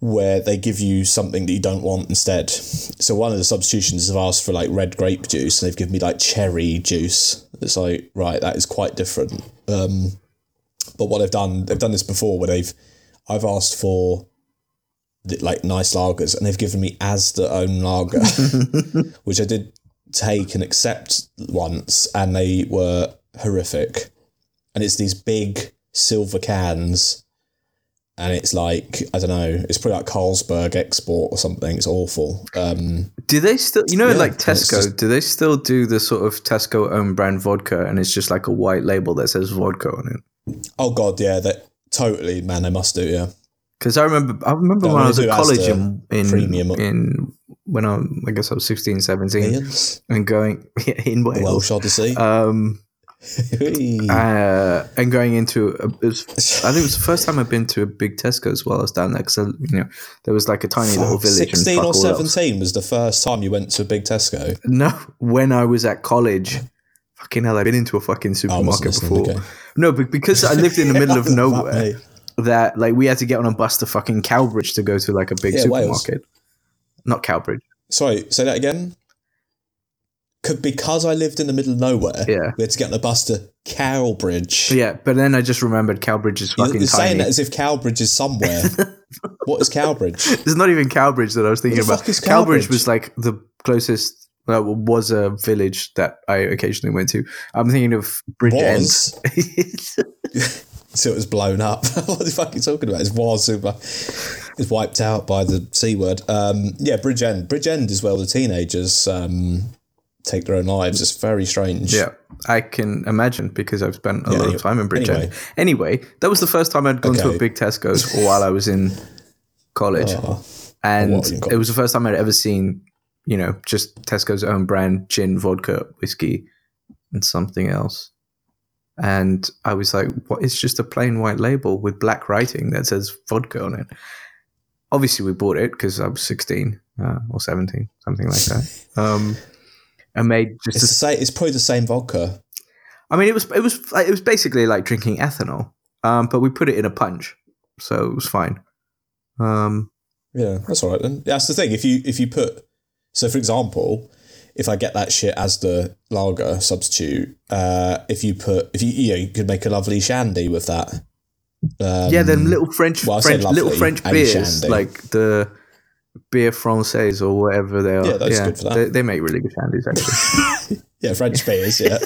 where they give you something that you don't want instead. So one of the substitutions I've asked for like red grape juice, and they've given me like cherry juice. It's like right, that is quite different. Um, but what they've done, they've done this before, where they've, I've asked for, the- like nice lagers, and they've given me Asda own lager, which I did take and accept once, and they were horrific. And it's these big silver cans and it's like I don't know, it's probably like Carlsberg export or something. It's awful. Um, Do they still, you know, Yeah, like Tesco? just- do they still do the sort of Tesco own brand vodka, and it's just like a white label that says vodka on it? oh god, yeah, that totally, man, they must do, yeah. Because I remember, I remember Yeah, when I was at college in in, premium. in when I, I guess I was 16, 17, Millions, and going in Wales. Welsh Odyssey. Um, uh, and going into a, it was, I think it was the first time I've been to a big Tesco's while I was down there because you know there was like a tiny little village. Sixteen or seventeen was the first time you went to a big Tesco. No, when I was at college, fucking hell, I've been into a fucking supermarket before. okay. No, but because I lived in the middle of nowhere, me. that like we had to get on a bus to fucking Cowbridge to go to like a big Yeah, Wales. supermarket. Not Cowbridge. Sorry, say that again. Because I lived in the middle of nowhere, Yeah. we had to get on a bus to Cowbridge. Yeah, but then I just remembered Cowbridge is fucking you're saying tiny. that as if Cowbridge is somewhere. what is Cowbridge? It's not even Cowbridge that I was thinking the about. fuck is Cowbridge? Cowbridge? was like the closest. Well, was a village that I occasionally went to. I'm thinking of Bridge? End. So it was blown up. what the fuck are you talking about? It was super. It's wiped out by the C word. Um, yeah, Bridgend. Bridge End is where the teenagers um, take their own lives. It's very strange. yeah, I can imagine because I've spent a Yeah, lot anyway- of time in Bridge anyway. Anyway, that was the first time I'd gone to a big Tesco's while I was in college. Oh, and in it was the first time I'd ever seen, you know, just Tesco's own brand gin, vodka, whiskey, and something else. And I was like, "What? It's just a plain white label with black writing that says vodka on it." Obviously, we bought it because I was sixteen uh, or seventeen, something like that. Um, and made just. it's, the A, same, it's probably the same vodka. I mean, it was it was like- it was basically like drinking ethanol, um, but we put it in a punch, so it was fine. Um, Yeah, that's all right then. That's the thing. If you if you put so for example, if I get that shit as the lager substitute, uh, if you put if you you know you could make a lovely shandy with that. Um, yeah, then little French, well, French little French beers, shandy. like the beer française or whatever they are. Yeah, that's good for that. They, they make really good shandies, actually. yeah French beers. Yeah,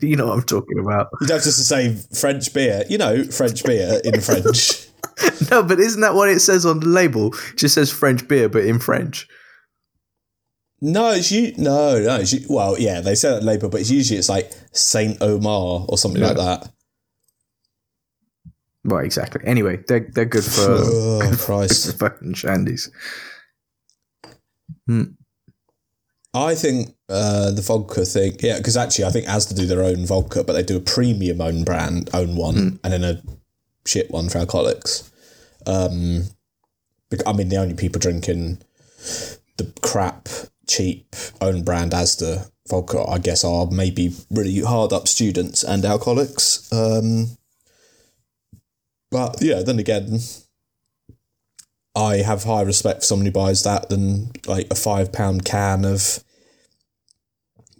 you know what I'm talking about. you'd have to say French beer. You know French beer in French. No, but isn't that what it says on the label? It just says French beer, but in French. No, it's you. No, no. It's, well, yeah, they say that label, but it's usually it's like Saint Omer or something like that. Well, exactly. Anyway, they're they're good for, oh for Christ! fucking shandies. I I think uh, the vodka thing, yeah, because actually I think Asda do their own vodka, but they do a premium own brand, own one, Mm. and then a shit one for alcoholics. Um, I mean, the only people drinking the crap, cheap, own brand Asda vodka, I guess, are maybe really hard up students and alcoholics. Um, but yeah, then again, I have high respect for someone who buys that than like a five pound can of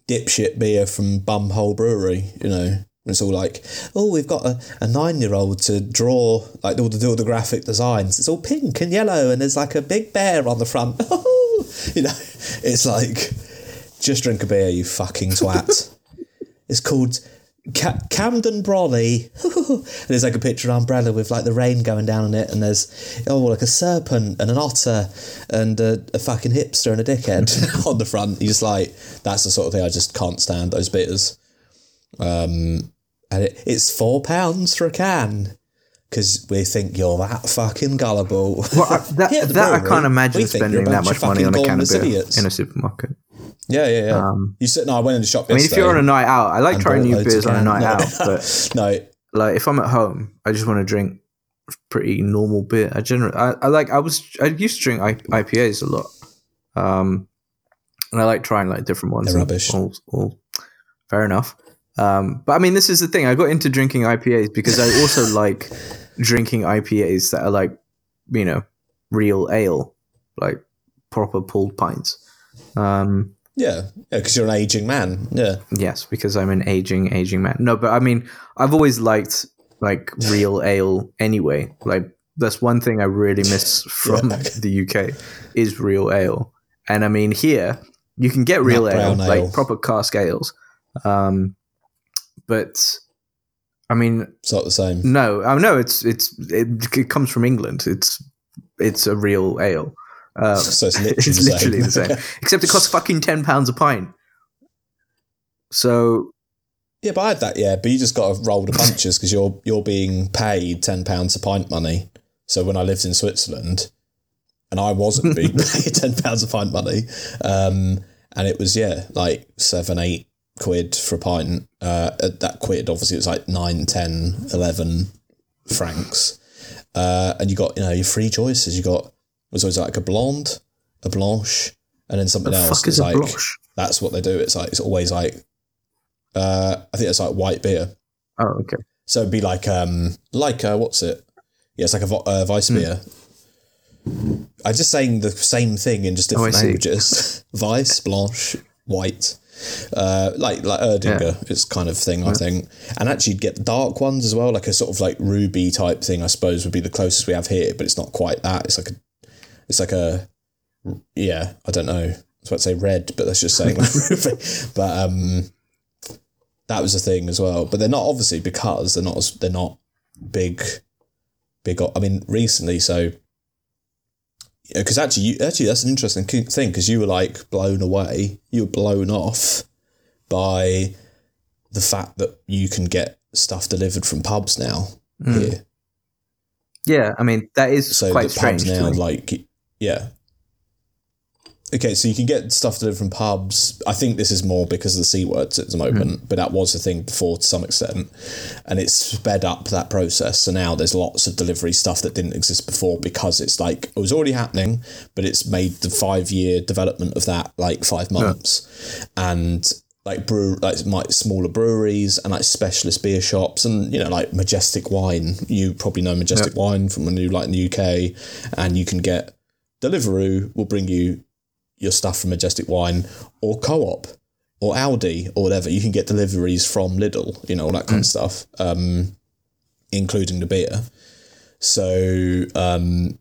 dipshit beer from Bumhole Brewery. You know, it's all like, oh, we've got a, a nine year old to draw like all the do all the graphic designs. It's all pink and yellow, and there's like a big bear on the front. you know, it's like just drink a beer, you fucking twat. it's called. Ca- Camden Brolly. there's like a picture of an umbrella with like the rain going down on it, and there's oh like a serpent and an otter and a, a fucking hipster and a dickhead on the front. You just like that's the sort of thing I just can't stand those bitters. Um, and it, it's four pounds for a can because we think you're that fucking gullible. Well, I, that, Yeah, that I can't imagine you're spending that much money on a can of beer in a supermarket. yeah, yeah, yeah. Um, you said no. I went in the shop I mean, if you're on a night out, I like trying new beers on a night no, out, but no, like if I'm at home, I just want to drink pretty normal beer. I generally, I, I like, I was, I used to drink I, IPAs a lot, um, and I like trying like different ones. They're rubbish. All, all fair enough. Um, but I mean, this is the thing. I got into drinking IPAs because I also like drinking IPAs that are like, you know, real ale, like proper pulled pints. Um, yeah, yeah, because you're an aging man. Yeah, Yes, because I'm an aging, aging man. No, but I mean, I've always liked like real ale anyway. Like that's one thing I really miss from Yeah. the UK is real ale. And I mean, here you can get real ale, like ale. proper cask ales. Um, but I mean, it's not the same. no, I know it's it's it, it comes from England. It's it's a real ale. Um, So it's literally, it's the, same. literally the same, except it costs fucking ten pounds a pint. So yeah, but I had that. Yeah, but you just got to roll the punches because you're you're being paid ten pounds a pint money. So when I lived in Switzerland, and I wasn't being paid ten pounds a pint money, um, and it was yeah like seven eight quid for a pint. Uh, at that quid obviously it was like nine, 10, 11 francs. Uh, and you got you know your free choices. You got was always like a blonde, a blanche, and then something the else. fuck is like blanche? that's what they do. It's like it's always like uh, I think it's like white beer. Oh, okay. So it'd be like um like uh, what's it? Yeah, it's like a vo- uh, Weiss Hmm. beer. I'm just saying the same thing in just Oh, different see. languages. vice, blanche, white. Uh, like like Erdinger is kind of thing I think, and actually you'd get dark ones as well, like a sort of like ruby type thing. I suppose would be the closest we have here, but it's not quite that. It's like a, it's like a, yeah, I don't know. I was about to say red, but that's just saying like ruby. But um, that was a thing as well. But they're not obviously because they're not as they're not big, big. I mean, recently, so because actually, you, actually, that's an interesting thing because you were like blown away. You were blown off by the fact that you can get stuff delivered from pubs now hmm. here. Yeah, I mean that is So quite the strange. pubs to now, like, yeah. Okay, so you can get stuff delivered from pubs. I think this is more because of the C words at the moment, hmm. but that was the thing before to some extent. And it's sped up that process. So now there's lots of delivery stuff that didn't exist before because it's like it was already happening, but it's made the five year development of that like five months. And like brew like my smaller breweries and like specialist beer shops and you know like majestic wine you probably know majestic wine from when you like in the uk and you can get deliveroo will bring you your stuff from majestic wine or co-op or Aldi or whatever you can get deliveries from lidl you know all that kind of stuff um including the beer so um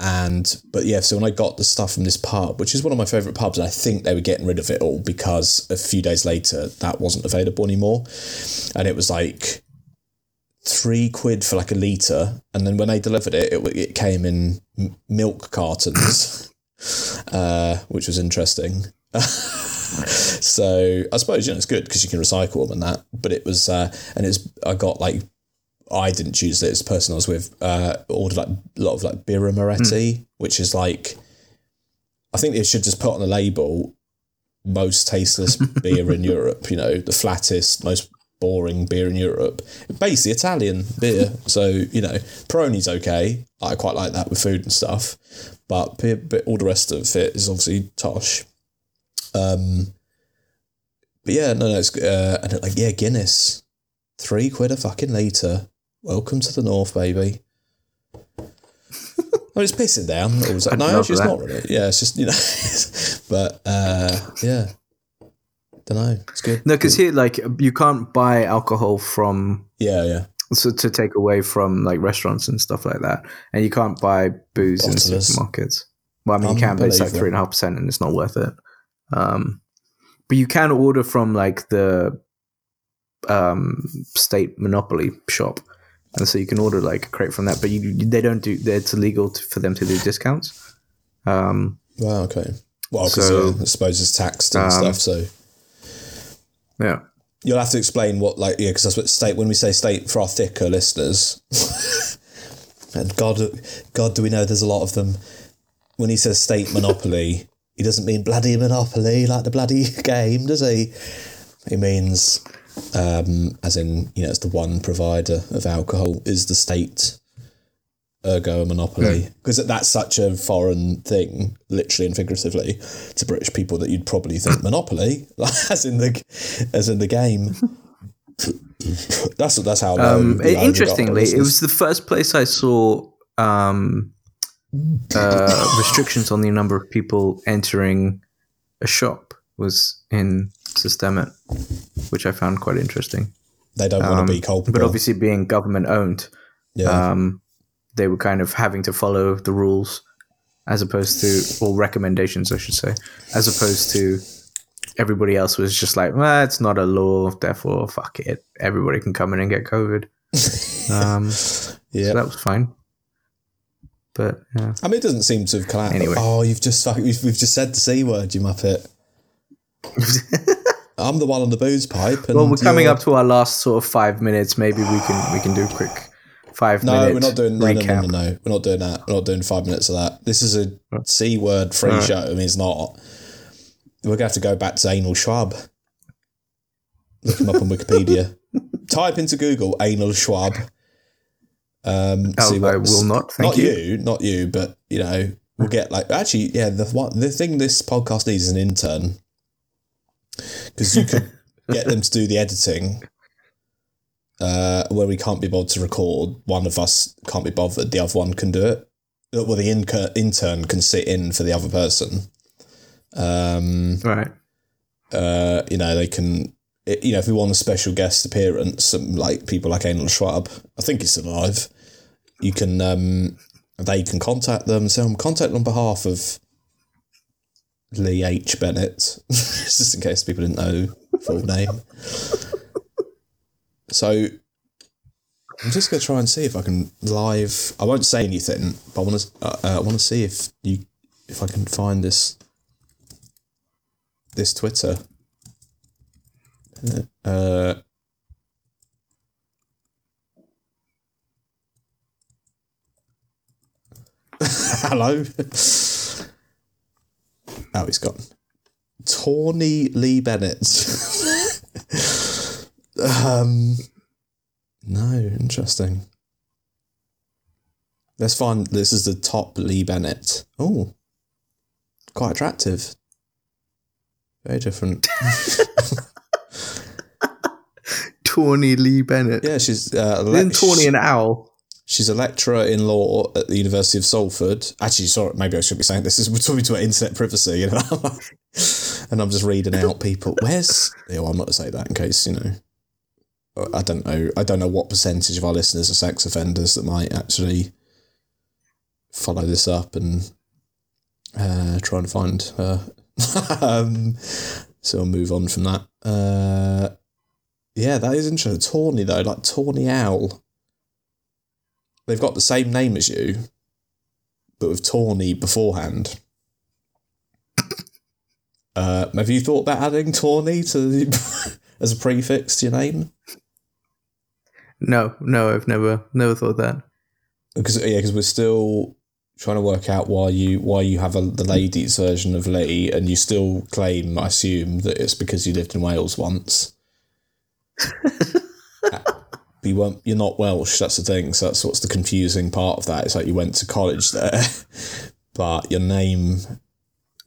and but yeah, so when I got the stuff from this pub, which is one of my favourite pubs, I think they were getting rid of it all because a few days later that wasn't available anymore. And it was like three quid for like a litre. And then when they delivered it, it, it came in milk cartons, uh, which was interesting. so I suppose, you know, it's good because you can recycle them and that. But it was, uh, and it's, I got like I didn't choose this. Person I was with uh, ordered like a lot of like Birra Moretti, which is like, I think they should just put on the label most tasteless beer in Europe. You know, the flattest, most boring beer in Europe. Basically, Italian beer. So you know, Peroni's okay. I quite like that with food and stuff, but, but all the rest of it is obviously tosh. Um, but yeah, no, no, it's uh, and like yeah, Guinness, three quid a fucking litre. Welcome to the north, baby. Well, it's pissing down. It was like, no, actually, it's not really. Yeah, it's just you know, but uh, yeah, don't know. It's good. No, because here, like, you can't buy alcohol from Yeah, yeah. so to take away from like restaurants and stuff like that, and you can't buy booze in supermarkets. Well, I mean, you can, but it's like three and a half percent, and it's not worth it. Um, but you can order from like the um, state monopoly shop, and so you can order like a crate from that. But you, they don't do. It's illegal to, for them to do discounts. Um, Wow. Okay. Well, because So, I suppose it's taxed and um, stuff. So yeah. you'll have to explain what, like, yeah, because that's what state. When we say state for our thicker listeners, and God, God, do we know there's a lot of them. When he says state monopoly, he doesn't mean bloody monopoly like the bloody game, does he? He means, um, as in, you know, it's the one provider of alcohol is the state, ergo a monopoly. Because that's such a foreign thing, literally and figuratively, to British people that you'd probably think monopoly, as in the, as in the game. that's that's how. Um, interestingly, it was the first place I saw um, uh, restrictions on the number of people entering a shop was in Systemet, which I found quite interesting. they don't want to be culpable. But obviously, being government owned, yeah, um, they were kind of having to follow the rules as opposed to, or recommendations, I should say, as opposed to everybody else was just like, well, it's not a law, therefore, fuck it. Everybody can come in and get COVID. Um, yeah. so that was fine. But yeah. I mean, it doesn't seem to have collapsed. Anyway. Oh, you've just we've, we've just said the c word, you muppet. I'm the one on the booze pipe. And well, we're coming up to our last sort of five minutes. Maybe we can we can do a quick five No, minute we're not doing no, no, no, no, no. We're not doing that. We're not doing five minutes of that. This is a c word free Alright. show. I mean, it's not. We're gonna have to go back to anal Schwab. Look him up on Wikipedia. Type into Google anal Schwab. Um, Oh, see I what's- will not. Thank not you. you. not you, but you know, we'll get like actually, yeah. The one, the thing this podcast needs is an intern because you could get them to do the editing. Uh, where we can't be bothered to record, one of us can't be bothered, the other one can do it. Uh, Well, the inca- intern can sit in for the other person. Um, Right. uh, you know, they can, you know, if we want a special guest appearance, some, like people like Anal Schwab, I think it's alive, you can, um, they can contact them. So I'm contacting on behalf of Lee H. Bennett, just in case people didn't know full name. So I'm just to try and see if I can live. I won't say anything, but I want to. Uh, uh, I want to see if you, if I can find this this Twitter. Uh, hello. Oh, he's gone. Tawny Lee Bennett. um, no, interesting. Let's find. This is the top Lee Bennett. Oh, quite attractive. Very different. Tawny Lee Bennett. Yeah, she's uh, le- Isn't Tawny an owl? She's a lecturer in law at the University of Salford. Actually, sorry, maybe I should be saying this. Is we're talking to internet privacy, you know? and I'm just reading out people. Where's? Oh, I'm not to say that in case you know. I don't know. I don't know what percentage of our listeners are sex offenders that might actually follow this up and uh, try and find her. um, so I'll move on from that. Uh, yeah, that is interesting. Tawny though, like Tawny Owl. They've got the same name as you, but with Tawny beforehand. Uh, have you thought about adding Tawny to as a prefix to your name? No, no, I've never never thought that. Because yeah, because we're still trying to work out why you why you have a, the ladies version of Lee, and you still claim, I assume, that it's because you lived in Wales once. you weren't. You're not Welsh. That's the thing. So that's what's the confusing part of that. It's like you went to college there, but your name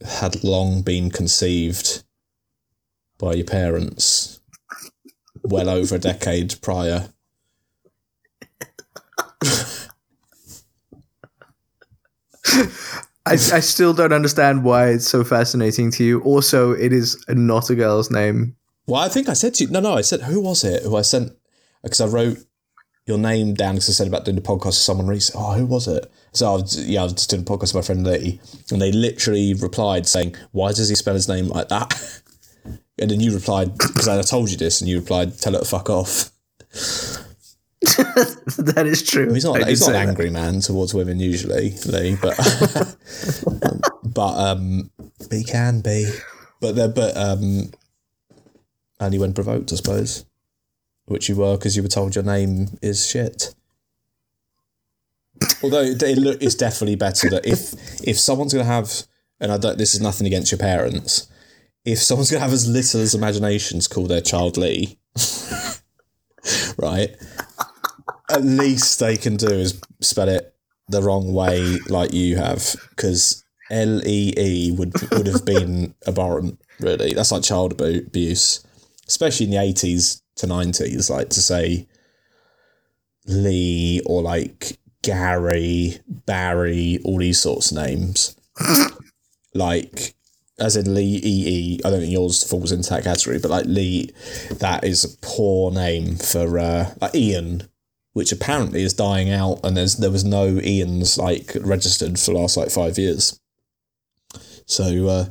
had long been conceived by your parents, well over a decade prior. I, I still don't understand why it's so fascinating to you. Also, it is not a girl's name. Well, I think I said to you, no, no, I said, who was it who I sent? Because I wrote your name down because I said about doing the podcast with someone recently. Oh, who was it? So I was, yeah, I was just doing a podcast with my friend Lee, and they literally replied saying, "Why does he spell his name like that?" And then you replied because I told you this, and you replied, "Tell it to fuck off." that is true. He's not. I He's not an that. angry man towards women usually, Lee, but but um, he can be. But there, but um, only when provoked, I suppose. Which you were because you were told your name is shit. Although it, it look, it's definitely better that if if someone's gonna have, and I don't. This is nothing against your parents. If someone's gonna have as little as imaginations call their child Lee, right? At least they can do is spell it the wrong way, like you have, because L E E would would have been abhorrent. Really, that's like child abuse, especially in the eighties to nineties. Like to say Lee or like Gary, Barry, all these sorts of names. like as in Lee E E. I don't think yours falls into that category, but like Lee, that is a poor name for uh, like Ian, which apparently is dying out, and there's there was no Ians like registered for the last like five years. So uh,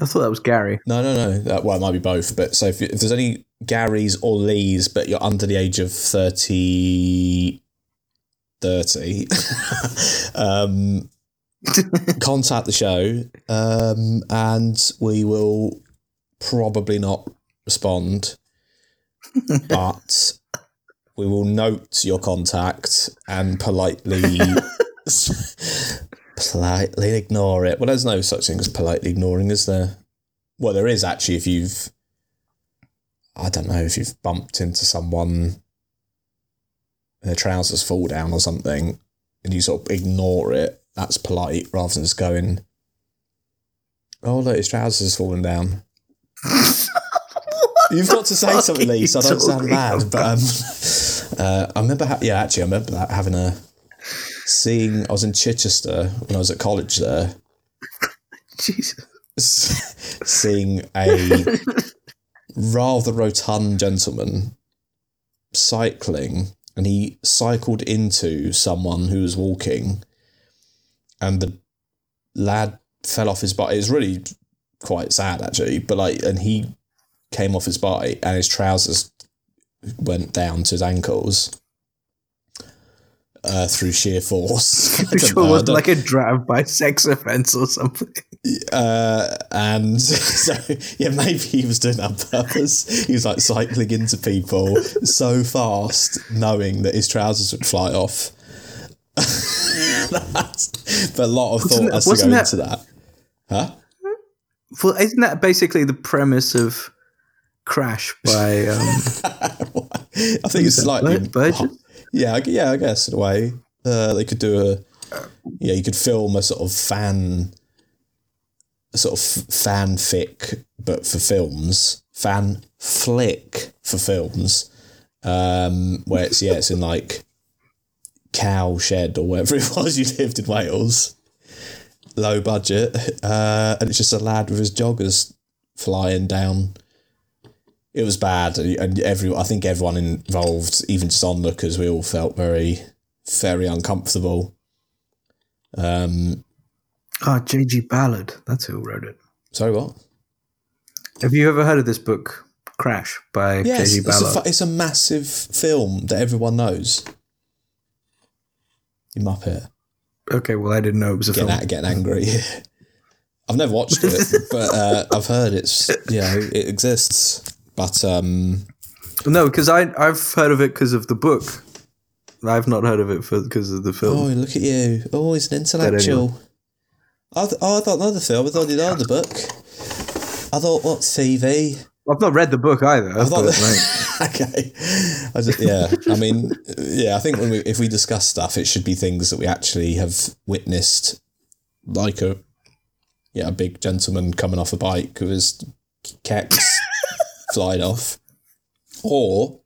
I thought that was Gary. no, no, no. That, well, it might be both. But so if, if there's any Garys or Lees, but you're under the age of 30, 30 um, contact the show um, and we will probably not respond. but we will note your contact and politely politely ignore it. Well, there's no such thing as politely ignoring, is there? Well, there is actually if you've, I don't know, if you've bumped into someone, and their trousers fall down or something, and you sort of ignore it. That's polite rather than just going, "Oh look, his trousers has fallen down." You've got to say something, Lee, so I don't sound mad. But um, uh, I remember, ha- yeah, actually, I remember that having a seeing. I was in Chichester when I was at college there, Jesus. seeing a rather rotund gentleman cycling, and he cycled into someone who was walking, and the lad fell off his bike. It was really quite sad, actually. But like, and he came off his bike, and his trousers went down to his ankles. Uh, through sheer force. I Which don't was like a drive-by sex offense or something. uh, and so yeah, maybe he was doing that on purpose. He was like cycling into people so fast, knowing that his trousers would fly off. That's, but a lot of Wasn't thought has to go that- into that. Huh? Well, isn't that basically the premise of Crash by um, I think it's slightly? Yeah, yeah, I guess in a way. Uh, they could do a yeah, you could film a sort of fan, a sort of f- fanfic, but for films, fan flick for films, um, where it's yeah, it's in like cow shed or wherever it was you lived in Wales, low budget, uh, and it's just a lad with his joggers flying down it was bad, and every I think everyone involved, even just onlookers, we all felt very, very uncomfortable. Um, oh J.G. Ballard. That's who wrote it. sorry, what? Have you ever heard of this book, Crash by Yes, J.G. it's a, Ballard? it's a massive film that everyone knows. You muppet, okay, well I didn't know it was a getting film. out, getting angry. I've never watched it, but uh, I've heard it's you know it exists. But um, No, because I I've heard of it because of the book I've not heard of it for because of the film. Oh, look at you! Oh, he's an intellectual. I th- oh, I don't know the film. I thought you know the book. I thought what's TV? I've not read the book either. I thought but, that- okay. I just, yeah, I mean, yeah, I think when we if we discuss stuff, it should be things that we actually have witnessed, like a yeah, a big gentleman coming off a bike with his kecks flying off, or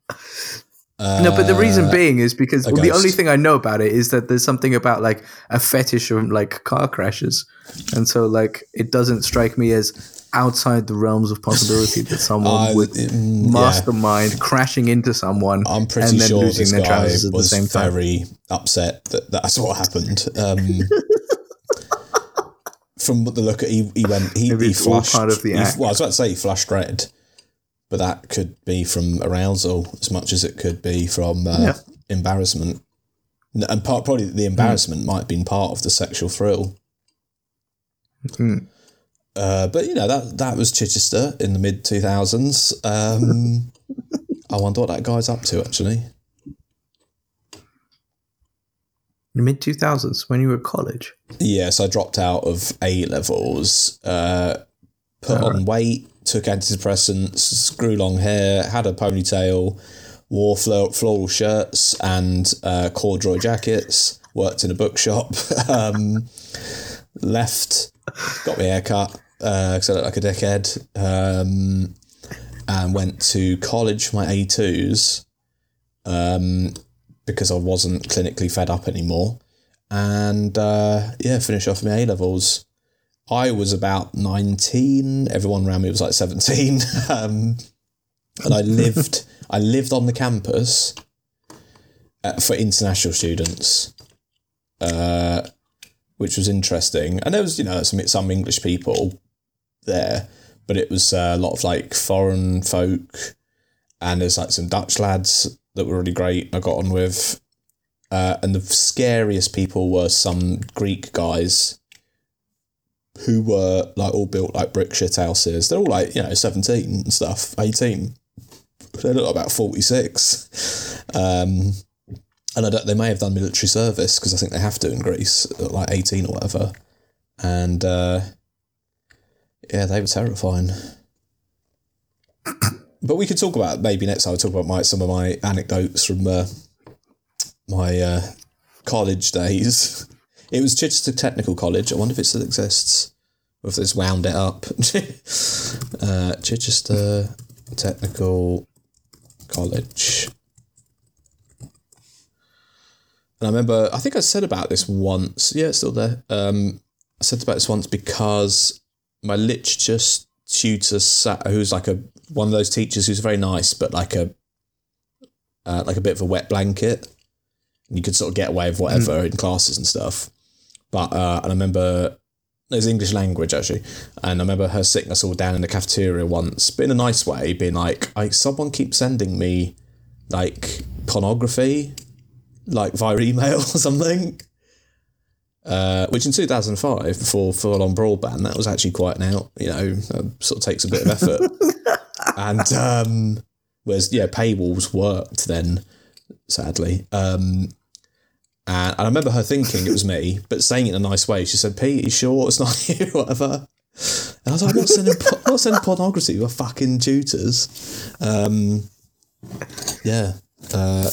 no, but the reason being is because well, the only thing I know about it is that there's something about like a fetish of like car crashes, and so like it doesn't strike me as outside the realms of possibility that someone I- would mm, yeah. mastermind crashing into someone I'm pretty and then sure losing this their guy trousers at the same time. very upset that that's what happened. Um, from the look at he, he went he, he it's flushed. part of the he- well, I was about to say he flushed red, but that could be from arousal as much as it could be from uh, Yeah. embarrassment. And part probably the embarrassment might have been part of the sexual thrill. Hmm. Uh, but you know that that was Chichester in the mid two thousands. Um, I wonder what that guy's up to actually. mid two thousands when you were at college. Yes, I dropped out of A levels, uh, put on weight, took antidepressants, grew long hair, had a ponytail, wore floral shirts and uh, corduroy jackets, worked in a bookshop, um, left, got my hair cut because I looked like a dickhead, um, and went to college for my A2s um, because I wasn't clinically fed up anymore and uh, yeah, finish off my A levels. I was about nineteen. Everyone around me was like seventeen, um, and I lived. I lived on the campus uh, for international students, uh, which was interesting. And there was, you know, some some English people there, but it was uh, a lot of like foreign folk, and there's like some Dutch lads that were really great. I got on with, uh, and the scariest people were some Greek guys who were like all built like brick shit houses. They're all like, you know, 17 and stuff, 18. They look like about 46. Um, and I don't, they may have done military service because I think they have to in Greece, at like 18 or whatever. And uh, yeah, they were terrifying. But we could talk about maybe next time. I'll talk about my some of my anecdotes from uh, my uh, college days. It was Chichester Technical College. I wonder if it still exists, or if it's wound it up. uh, Chichester Technical College. And I remember, I think I said about this once. Yeah, it's still there. Um, I said about this once because my literature tutor, sat, who's like a one of those teachers who's very nice, but like a uh, like a bit of a wet blanket. You could sort of get away with whatever in classes and stuff. But uh, and I remember it was English language actually, and I remember her sitting us all down in the cafeteria once, but in a nice way, being like, "Like someone keeps sending me like pornography, like via email or something." Uh, which in 2005, before full on broadband, that was actually quite an out, you know, sort of takes a bit of effort. and um, whereas, yeah, paywalls worked then, sadly. Um, and, I remember her thinking it was me, but saying it in a nice way. She said, Pete, you sure it's not you, whatever. And I was like, I'm not sending, I'm not sending pornography with fucking tutors. Um, yeah. Uh,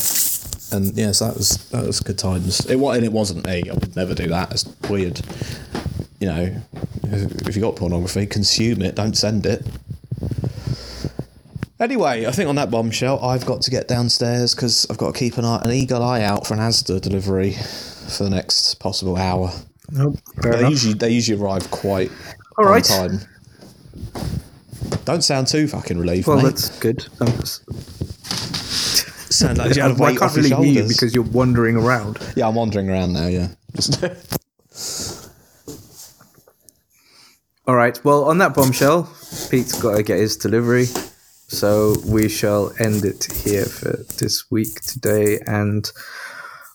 and yes, that was that was good times. It was, and it wasn't me. I would never do that. It's weird. You know, if you got pornography, consume it. Don't send it. Anyway, I think on that bombshell, I've got to get downstairs because I've got to keep an eye, an eagle eye out for an Asda delivery for the next possible hour. Nope, They enough. usually they usually arrive quite All on right. time. Don't sound too fucking relieved, Well, mate. that's good. Um, sound like you had a I weight can't off your hear you because you're wandering around. Yeah, I'm wandering around now. Yeah, All right. Well, on that bombshell, Pete's got to get his delivery. So we shall end it here for this week today. And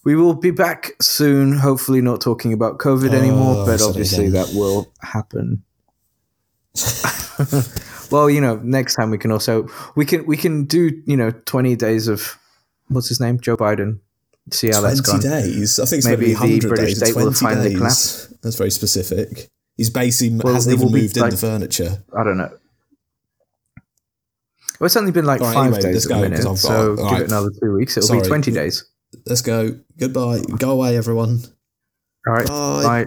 we will be back soon. Hopefully, not talking about COVID anymore, Oh, but obviously again. that will happen. well, you know, next time we can also we can we can do you know twenty days of what's his name Joe Biden See how that's Twenty gone. days. I think it's Maybe the British days. state will finally days. That's very specific. He's basically Well, hasn't even moved in like- the furniture. I don't know. Well, it's only been like right, five anyway, days let's at the go, minute, got- so give right. it another two weeks. It'll Sorry. be 20 days. Let's go. Goodbye. Go away, everyone. All right. Bye. Bye.